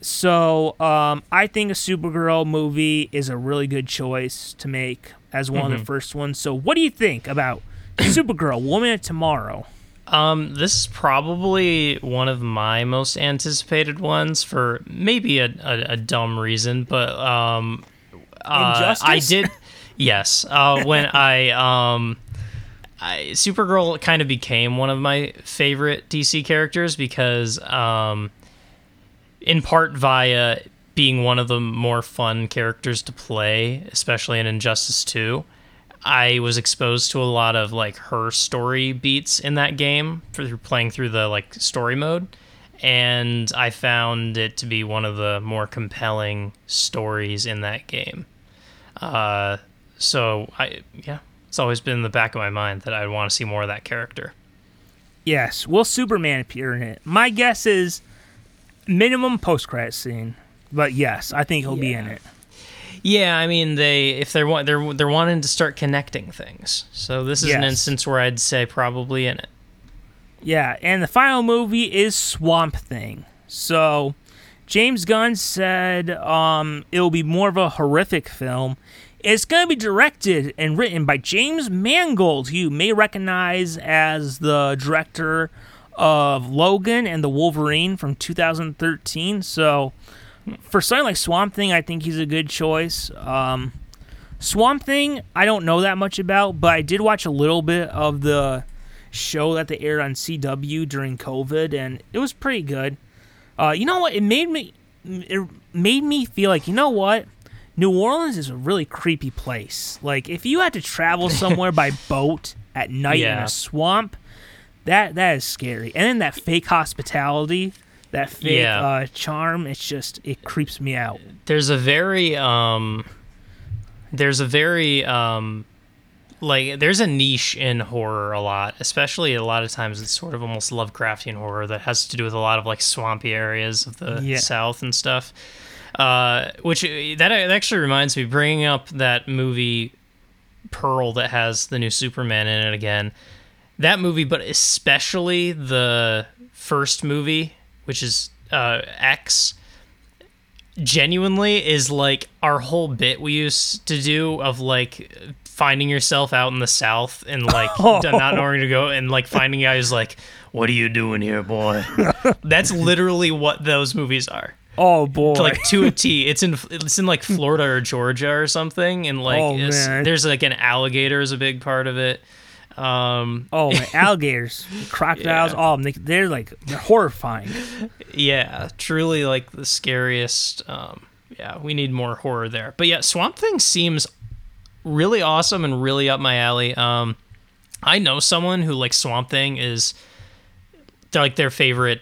So um, I think a Supergirl movie is a really good choice to make as one mm-hmm. of the mm-hmm. first ones. So what do you think about Supergirl, Woman of Tomorrow? Um, this is probably one of my most anticipated ones for maybe a, a, a dumb reason, but um, uh, I did. Yes, uh, when I um, I, Supergirl kind of became one of my favorite DC characters because, um, in part via being one of the more fun characters to play, especially in Injustice 2. I was exposed to a lot of like her story beats in that game through playing through the like story mode and I found it to be one of the more compelling stories in that game. Uh, so I yeah, it's always been in the back of my mind that I'd want to see more of that character. Yes, will Superman appear in it? My guess is minimum post credit scene, but yes, I think he'll yeah. be in it. Yeah, I mean they if they're they're they're wanting to start connecting things. So this is yes. an instance where I'd say probably in it. Yeah, and the final movie is Swamp Thing. So James Gunn said um, it'll be more of a horrific film. It's going to be directed and written by James Mangold, who you may recognize as the director of Logan and the Wolverine from 2013. So for something like Swamp Thing, I think he's a good choice. Um, Swamp Thing, I don't know that much about, but I did watch a little bit of the show that they aired on CW during COVID, and it was pretty good. Uh, you know what? It made me it made me feel like you know what. New Orleans is a really creepy place. Like if you had to travel somewhere by boat at night yeah. in a swamp, that that is scary. And then that fake hospitality that fake yeah. uh, charm. It's just it creeps me out. There's a very um, there's a very um, like there's a niche in horror a lot, especially a lot of times it's sort of almost Lovecraftian horror that has to do with a lot of like swampy areas of the yeah. South and stuff. Uh, which that, that actually reminds me, bringing up that movie Pearl that has the new Superman in it again. That movie, but especially the first movie which is uh, X, genuinely is like our whole bit we used to do of like finding yourself out in the south and like oh. not knowing where to go and like finding guys like what are you doing here boy? That's literally what those movies are. Oh boy. Like to a t. It's in it's in like florida or georgia or something and like oh, there's like an alligator is a big part of it um, oh, my alligators, crocodiles, yeah. all them, they, are like they're horrifying. Yeah, truly like the scariest. Um, yeah, we need more horror there. But yeah, Swamp Thing seems really awesome and really up my alley. Um, I know someone who like Swamp Thing is they're like their favorite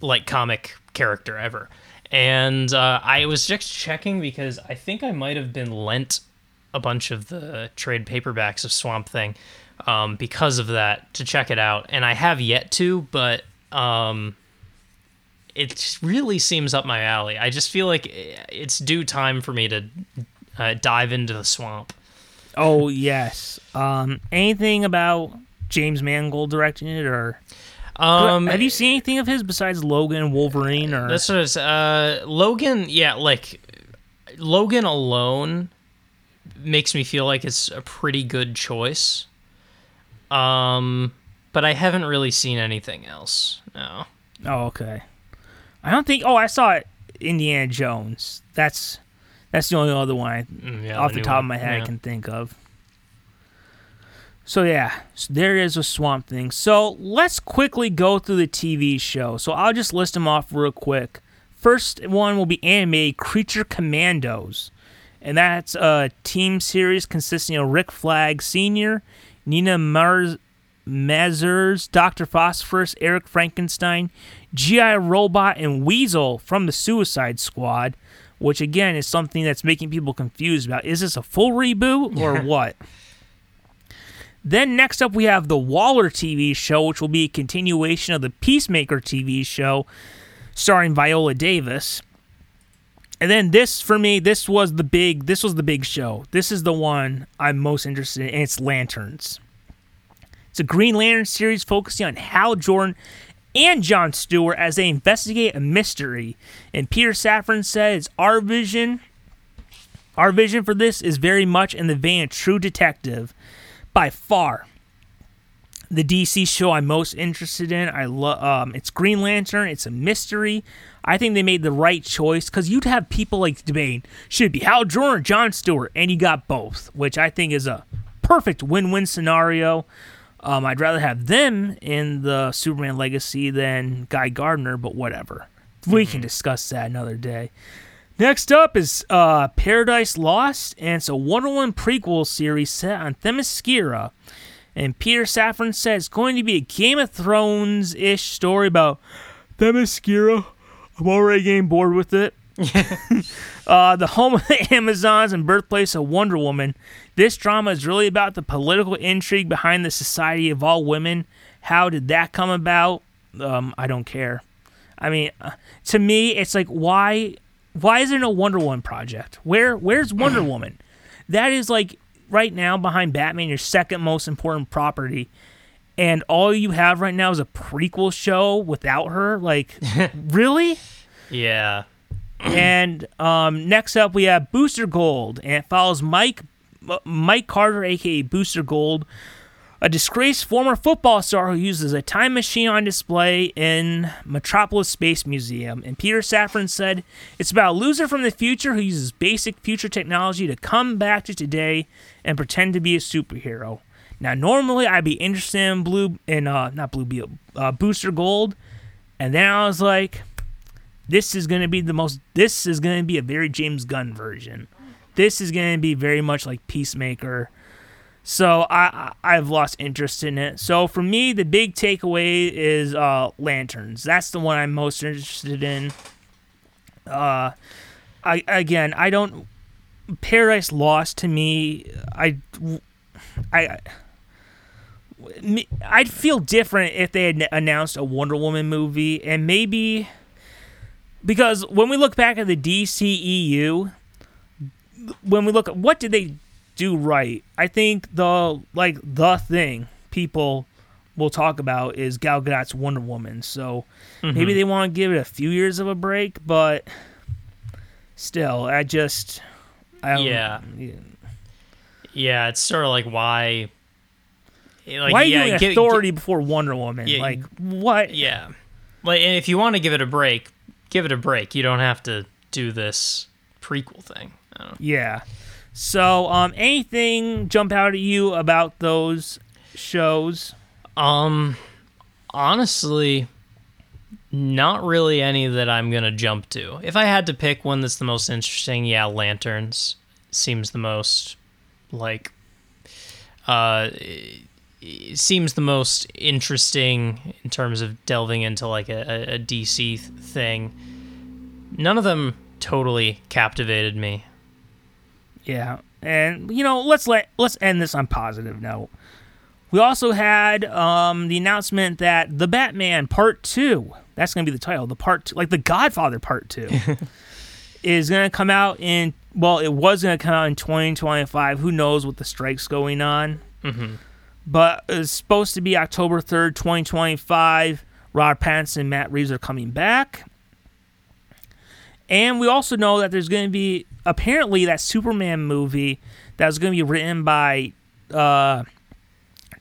like comic character ever. And uh, I was just checking because I think I might have been lent a bunch of the trade paperbacks of Swamp Thing um, because of that to check it out, and I have yet to, but um, it really seems up my alley. I just feel like it's due time for me to uh, dive into the swamp. Oh yes. Um, anything about James Mangold directing it, or um, have you seen anything of his besides Logan, Wolverine, or this was uh, Logan? Yeah, like Logan alone makes me feel like it's a pretty good choice. Um, but I haven't really seen anything else. No. Oh, okay. I don't think. Oh, I saw it. Indiana Jones. That's that's the only other one I, Mm, yeah, off the new top of my head I can think of. So yeah, so there is a Swamp Thing. So let's quickly go through the TV show. So I'll just list them off real quick. First one will be anime Creature Commandos, and that's a team series consisting of Rick Flag Sr., Nina Mars. Mazurs, Dr. Phosphorus, Eric Frankenstein, G.I. Robot, and Weasel from the Suicide Squad, which again is something that's making people confused about. Is this a full reboot or what? Then next up, we have the Waller TV show, which will be a continuation of the Peacemaker TV show starring Viola Davis. And then this for me, this was the big this was the big show. This is the one I'm most interested in, and it's Lanterns. It's a Green Lantern series focusing on Hal Jordan and John Stewart as they investigate a mystery. And Peter Safran says our vision our vision for this is very much in the vein of True Detective. By far, the DC show I'm most interested in. I love. Um, it's Green Lantern. It's a mystery. I think they made the right choice because you'd have people like debating should it be Hal Jordan or John Stewart, and you got both, which I think is a perfect win-win scenario. Um, I'd rather have them in the Superman legacy than Guy Gardner, but whatever. We can discuss that another day. Next up is uh, Paradise Lost, and it's a Woman prequel series set on Themyscira. And Peter Safran says it's going to be a Game of Thrones ish story about Themyscira. I'm already getting bored with it. uh, the home of the Amazons and birthplace of Wonder Woman. This drama is really about the political intrigue behind the Society of All Women. How did that come about? Um, I don't care. I mean, uh, to me, it's like why why is there no Wonder Woman project? Where where's Wonder Woman? That is like right now behind Batman your second most important property. And all you have right now is a prequel show without her. Like, really? Yeah. and um, next up, we have Booster Gold, and it follows Mike Mike Carter, aka Booster Gold, a disgraced former football star who uses a time machine on display in Metropolis Space Museum. And Peter Safran said it's about a loser from the future who uses basic future technology to come back to today and pretend to be a superhero. Now, normally I'd be interested in Blue, in uh, not Blue uh, Booster Gold, and then I was like, this is going to be the most this is going to be a very james gunn version. This is going to be very much like peacemaker. So I, I i've lost interest in it. So for me the big takeaway is uh lanterns. That's the one i'm most interested in. Uh i again i don't paradise lost to me i i I'd feel different if they had announced a Wonder Woman movie, and maybe because when we look back at the DCEU, when we look at what did they do right, I think the like the thing people will talk about is Gal Gadot's Wonder Woman. So mm-hmm. maybe they want to give it a few years of a break, but still, I just I don't- Yeah. Yeah, it's sort of like why. Eh, like, Why are you yeah, doing gi- gi- Authority before Wonder Woman? Yeah, like what? yeah, like and if you want to give it a break, give it a break. You don't have to do this prequel thing. I don't know. Yeah. So, um, anything jump out at you about those shows? Um, honestly, not really any that I'm gonna jump to. If I had to pick one that's the most interesting, yeah, Lanterns seems the most like uh seems the most interesting in terms of delving into like a, a, DC th- thing. None of them totally captivated me. Yeah, and you know, let's let let's end this on positive note. We also had um, the announcement that the Batman Part Two. That's going to be the title. The Part Two, like the Godfather Part Two, is going to come out in. Well, it was going to come out in 2025. Who knows what the strike's going on? Mm-hmm. But it's supposed to be October 3rd, 2025. Rob Pattinson and Matt Reeves are coming back. And we also know that there's going to be apparently that Superman movie that's going to be written by uh,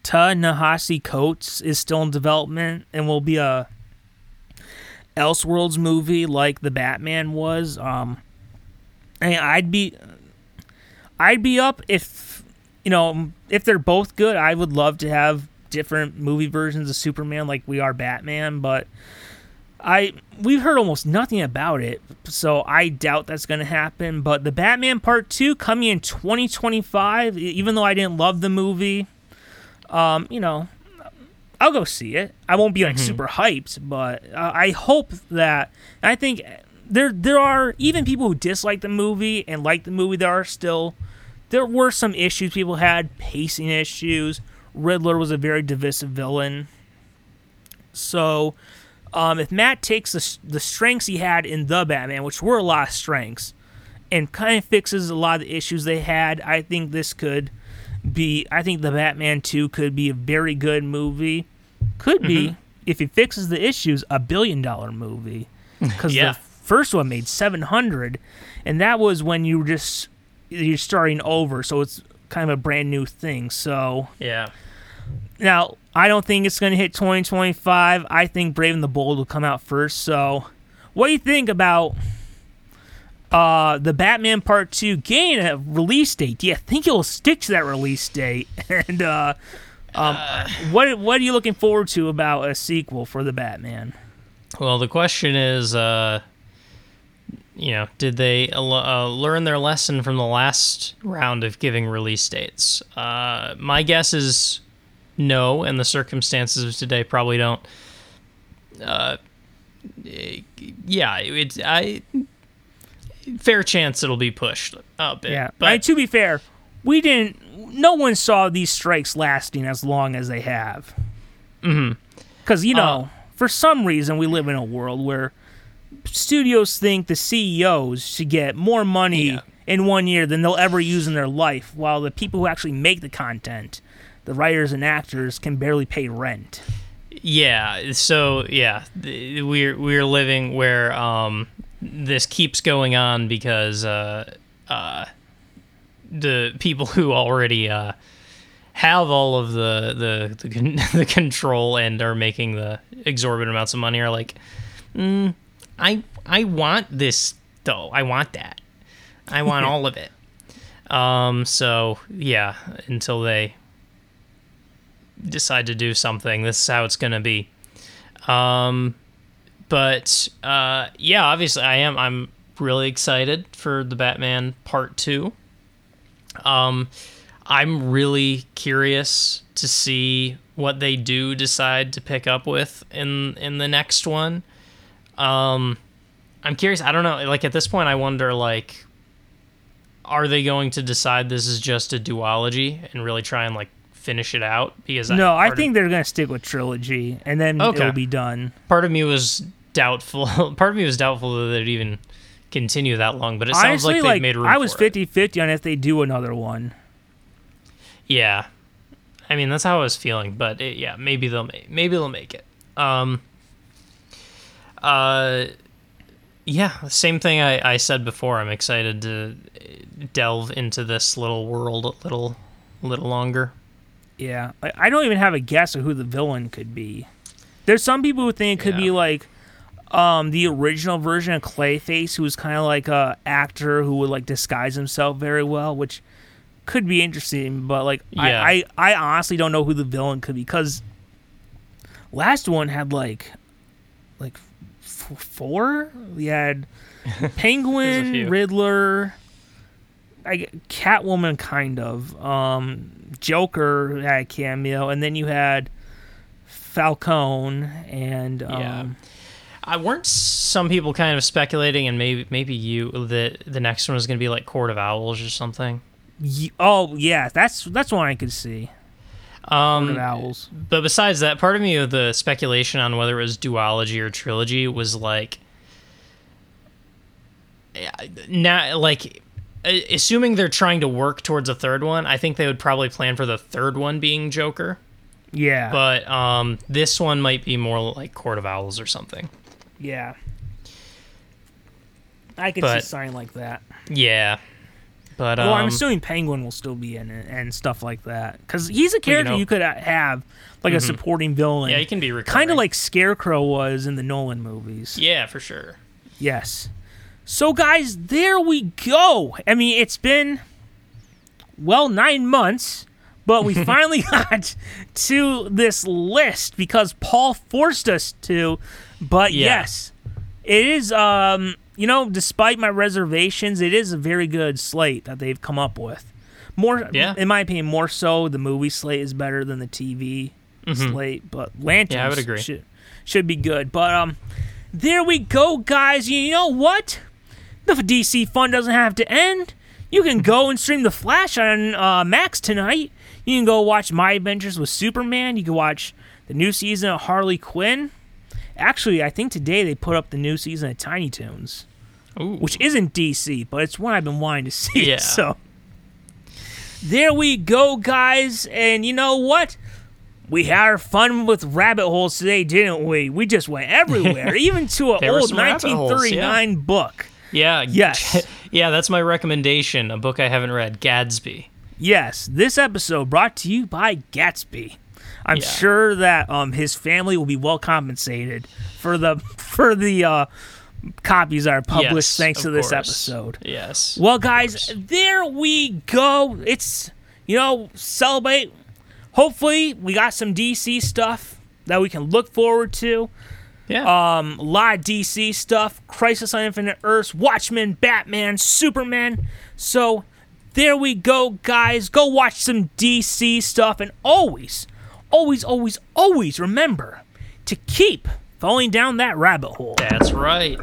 Ta-Nehisi Coates is still in development and will be a Elseworlds movie like the Batman was. Um, and I'd be, I'd be up if you know if they're both good. I would love to have different movie versions of Superman like we are Batman, but I we've heard almost nothing about it, so I doubt that's going to happen. But the Batman Part Two coming in 2025, even though I didn't love the movie, um, you know, I'll go see it. I won't be like Mm-hmm. super hyped, but uh, I hope that I think there there are even people who dislike the movie and like the movie. There are still there were some issues people had, pacing issues. Riddler was a very divisive villain. So, um, if Matt takes the the strengths he had in the Batman, which were a lot of strengths, and kind of fixes a lot of the issues they had, I think this could be. I think the Batman Two could be a very good movie. Could be if he fixes the issues, a billion dollar movie. Because Yeah. the first one made seven hundred, and that was when you were just you're starting over, so it's kind of a brand new thing. So Yeah. now, I don't think it's going to hit 2025. I think Brave and the Bold will come out first. So, what do you think about uh, the Batman Part 2 getting a release date? Do you think it'll stick to that release date? And uh, um, what what are you looking forward to about a sequel for the Batman? Well, the question is, uh, you know, did they uh, learn their lesson from the last round of giving release dates? Uh, my guess is no, and the circumstances of today probably don't. Uh, yeah, it's I. Fair chance it'll be pushed a bit. Yeah, but I to be fair, we didn't. No one saw these strikes lasting as long as they have. Mm-hmm. Because you know, for some reason, we live in a world where studios think the CEOs should get more money Yeah. in one year than they'll ever use in their life, while the people who actually make the content, the writers and actors, can barely pay rent. Yeah. So yeah, we're we're living where um this keeps going on because uh uh the people who already uh have all of the the the, the control and are making the exorbitant amounts of money are like, mm, I I want this though. I want that. I want all of it. Um. So yeah, until they decide to do something, this is how it's gonna be. Um, but uh, yeah, obviously, I am. I'm really excited for the Batman Part Two. Um, I'm really curious to see what they do decide to pick up with in in the next one. Um, I'm curious. I don't know. Like at this point, I wonder like. Are they going to decide this is just a duology and really try and like finish it out? Because No, I of- think they're gonna stick with trilogy, and then Okay. it'll be done. part of me was doubtful. Part of me was doubtful that they'd even continue that long, but it sounds Honestly, like they like made room. I was for 50-50 on if they do another one. Yeah, I mean that's how I was feeling, but it, yeah, maybe they'll maybe they'll make it. Um. Uh. Yeah, same thing I, I said before. I'm excited to delve into this little world a little, little longer. Yeah, I, don't even have a guess of who the villain could be. There's some people who think it could be like um, the original version of Clayface, who was kind of like a actor who would like disguise himself very well, which could be interesting. But like, Yeah. I, I, I honestly don't know who the villain could be because last one had like like four. We had Penguin. Riddler, I Catwoman kind of. Um, Joker had a cameo, and then you had Falcone and um, Yeah. I weren't some people kind of speculating, and maybe maybe you that the next one was going to be like Court of Owls or something. y- oh yeah, that's that's one I could see. Um, Owls. But besides that, part of me of the speculation on whether it was duology or trilogy was like, now like, assuming they're trying to work towards a third one, I think they would probably plan for the third one being Joker. Yeah, But um, this one might be more like Court of Owls or something. yeah. I could but- see something like that. Yeah, But well, I'm um, assuming Penguin will still be in it and stuff like that because he's a character know. you could uh, have like a supporting villain. yeah, he can be kind of like Scarecrow was in the Nolan movies. yeah, for sure. Yes. So, guys, there we go. I mean, it's been, well, nine months, but we finally got to this list because Paul forced us to. But Yeah. yes, it is, um, you know, despite my reservations, it is a very good slate that they've come up with. More, Yeah. in my opinion, more so the movie slate is better than the TV slate, but Lanterns Mm-hmm. Yeah, I would agree. should, should be good. But, um, there we go, guys. You know what? The DC fun doesn't have to end. You can go and stream The Flash on uh, Max tonight. You can go watch My Adventures with Superman. You can watch the new season of Harley Quinn. Actually, I think today they put up the new season of Tiny Toons, Ooh. which isn't DC, but it's one I've been wanting to see. Yeah. So there we go, guys. And you know what? We had our fun with rabbit holes today, didn't we? We just went everywhere, even to an old some rabbit holes, 1939 book. Yeah. Yes. yeah, that's my recommendation. A book I haven't read, Gatsby. Yes, this episode brought to you by Gatsby. I'm Yeah. sure that um his family will be well compensated for the for the uh, copies are published Yes, thanks to this course. episode. Yes. Well, guys, there we go. It's you know celebrate. Hopefully, we got some DC stuff that we can look forward to. Yeah. Um, a lot of DC stuff, Crisis on Infinite Earths, Watchmen, Batman, Superman. So there we go, guys. Go watch some DC stuff, and always, always, always, always remember to keep falling down that rabbit hole. That's right.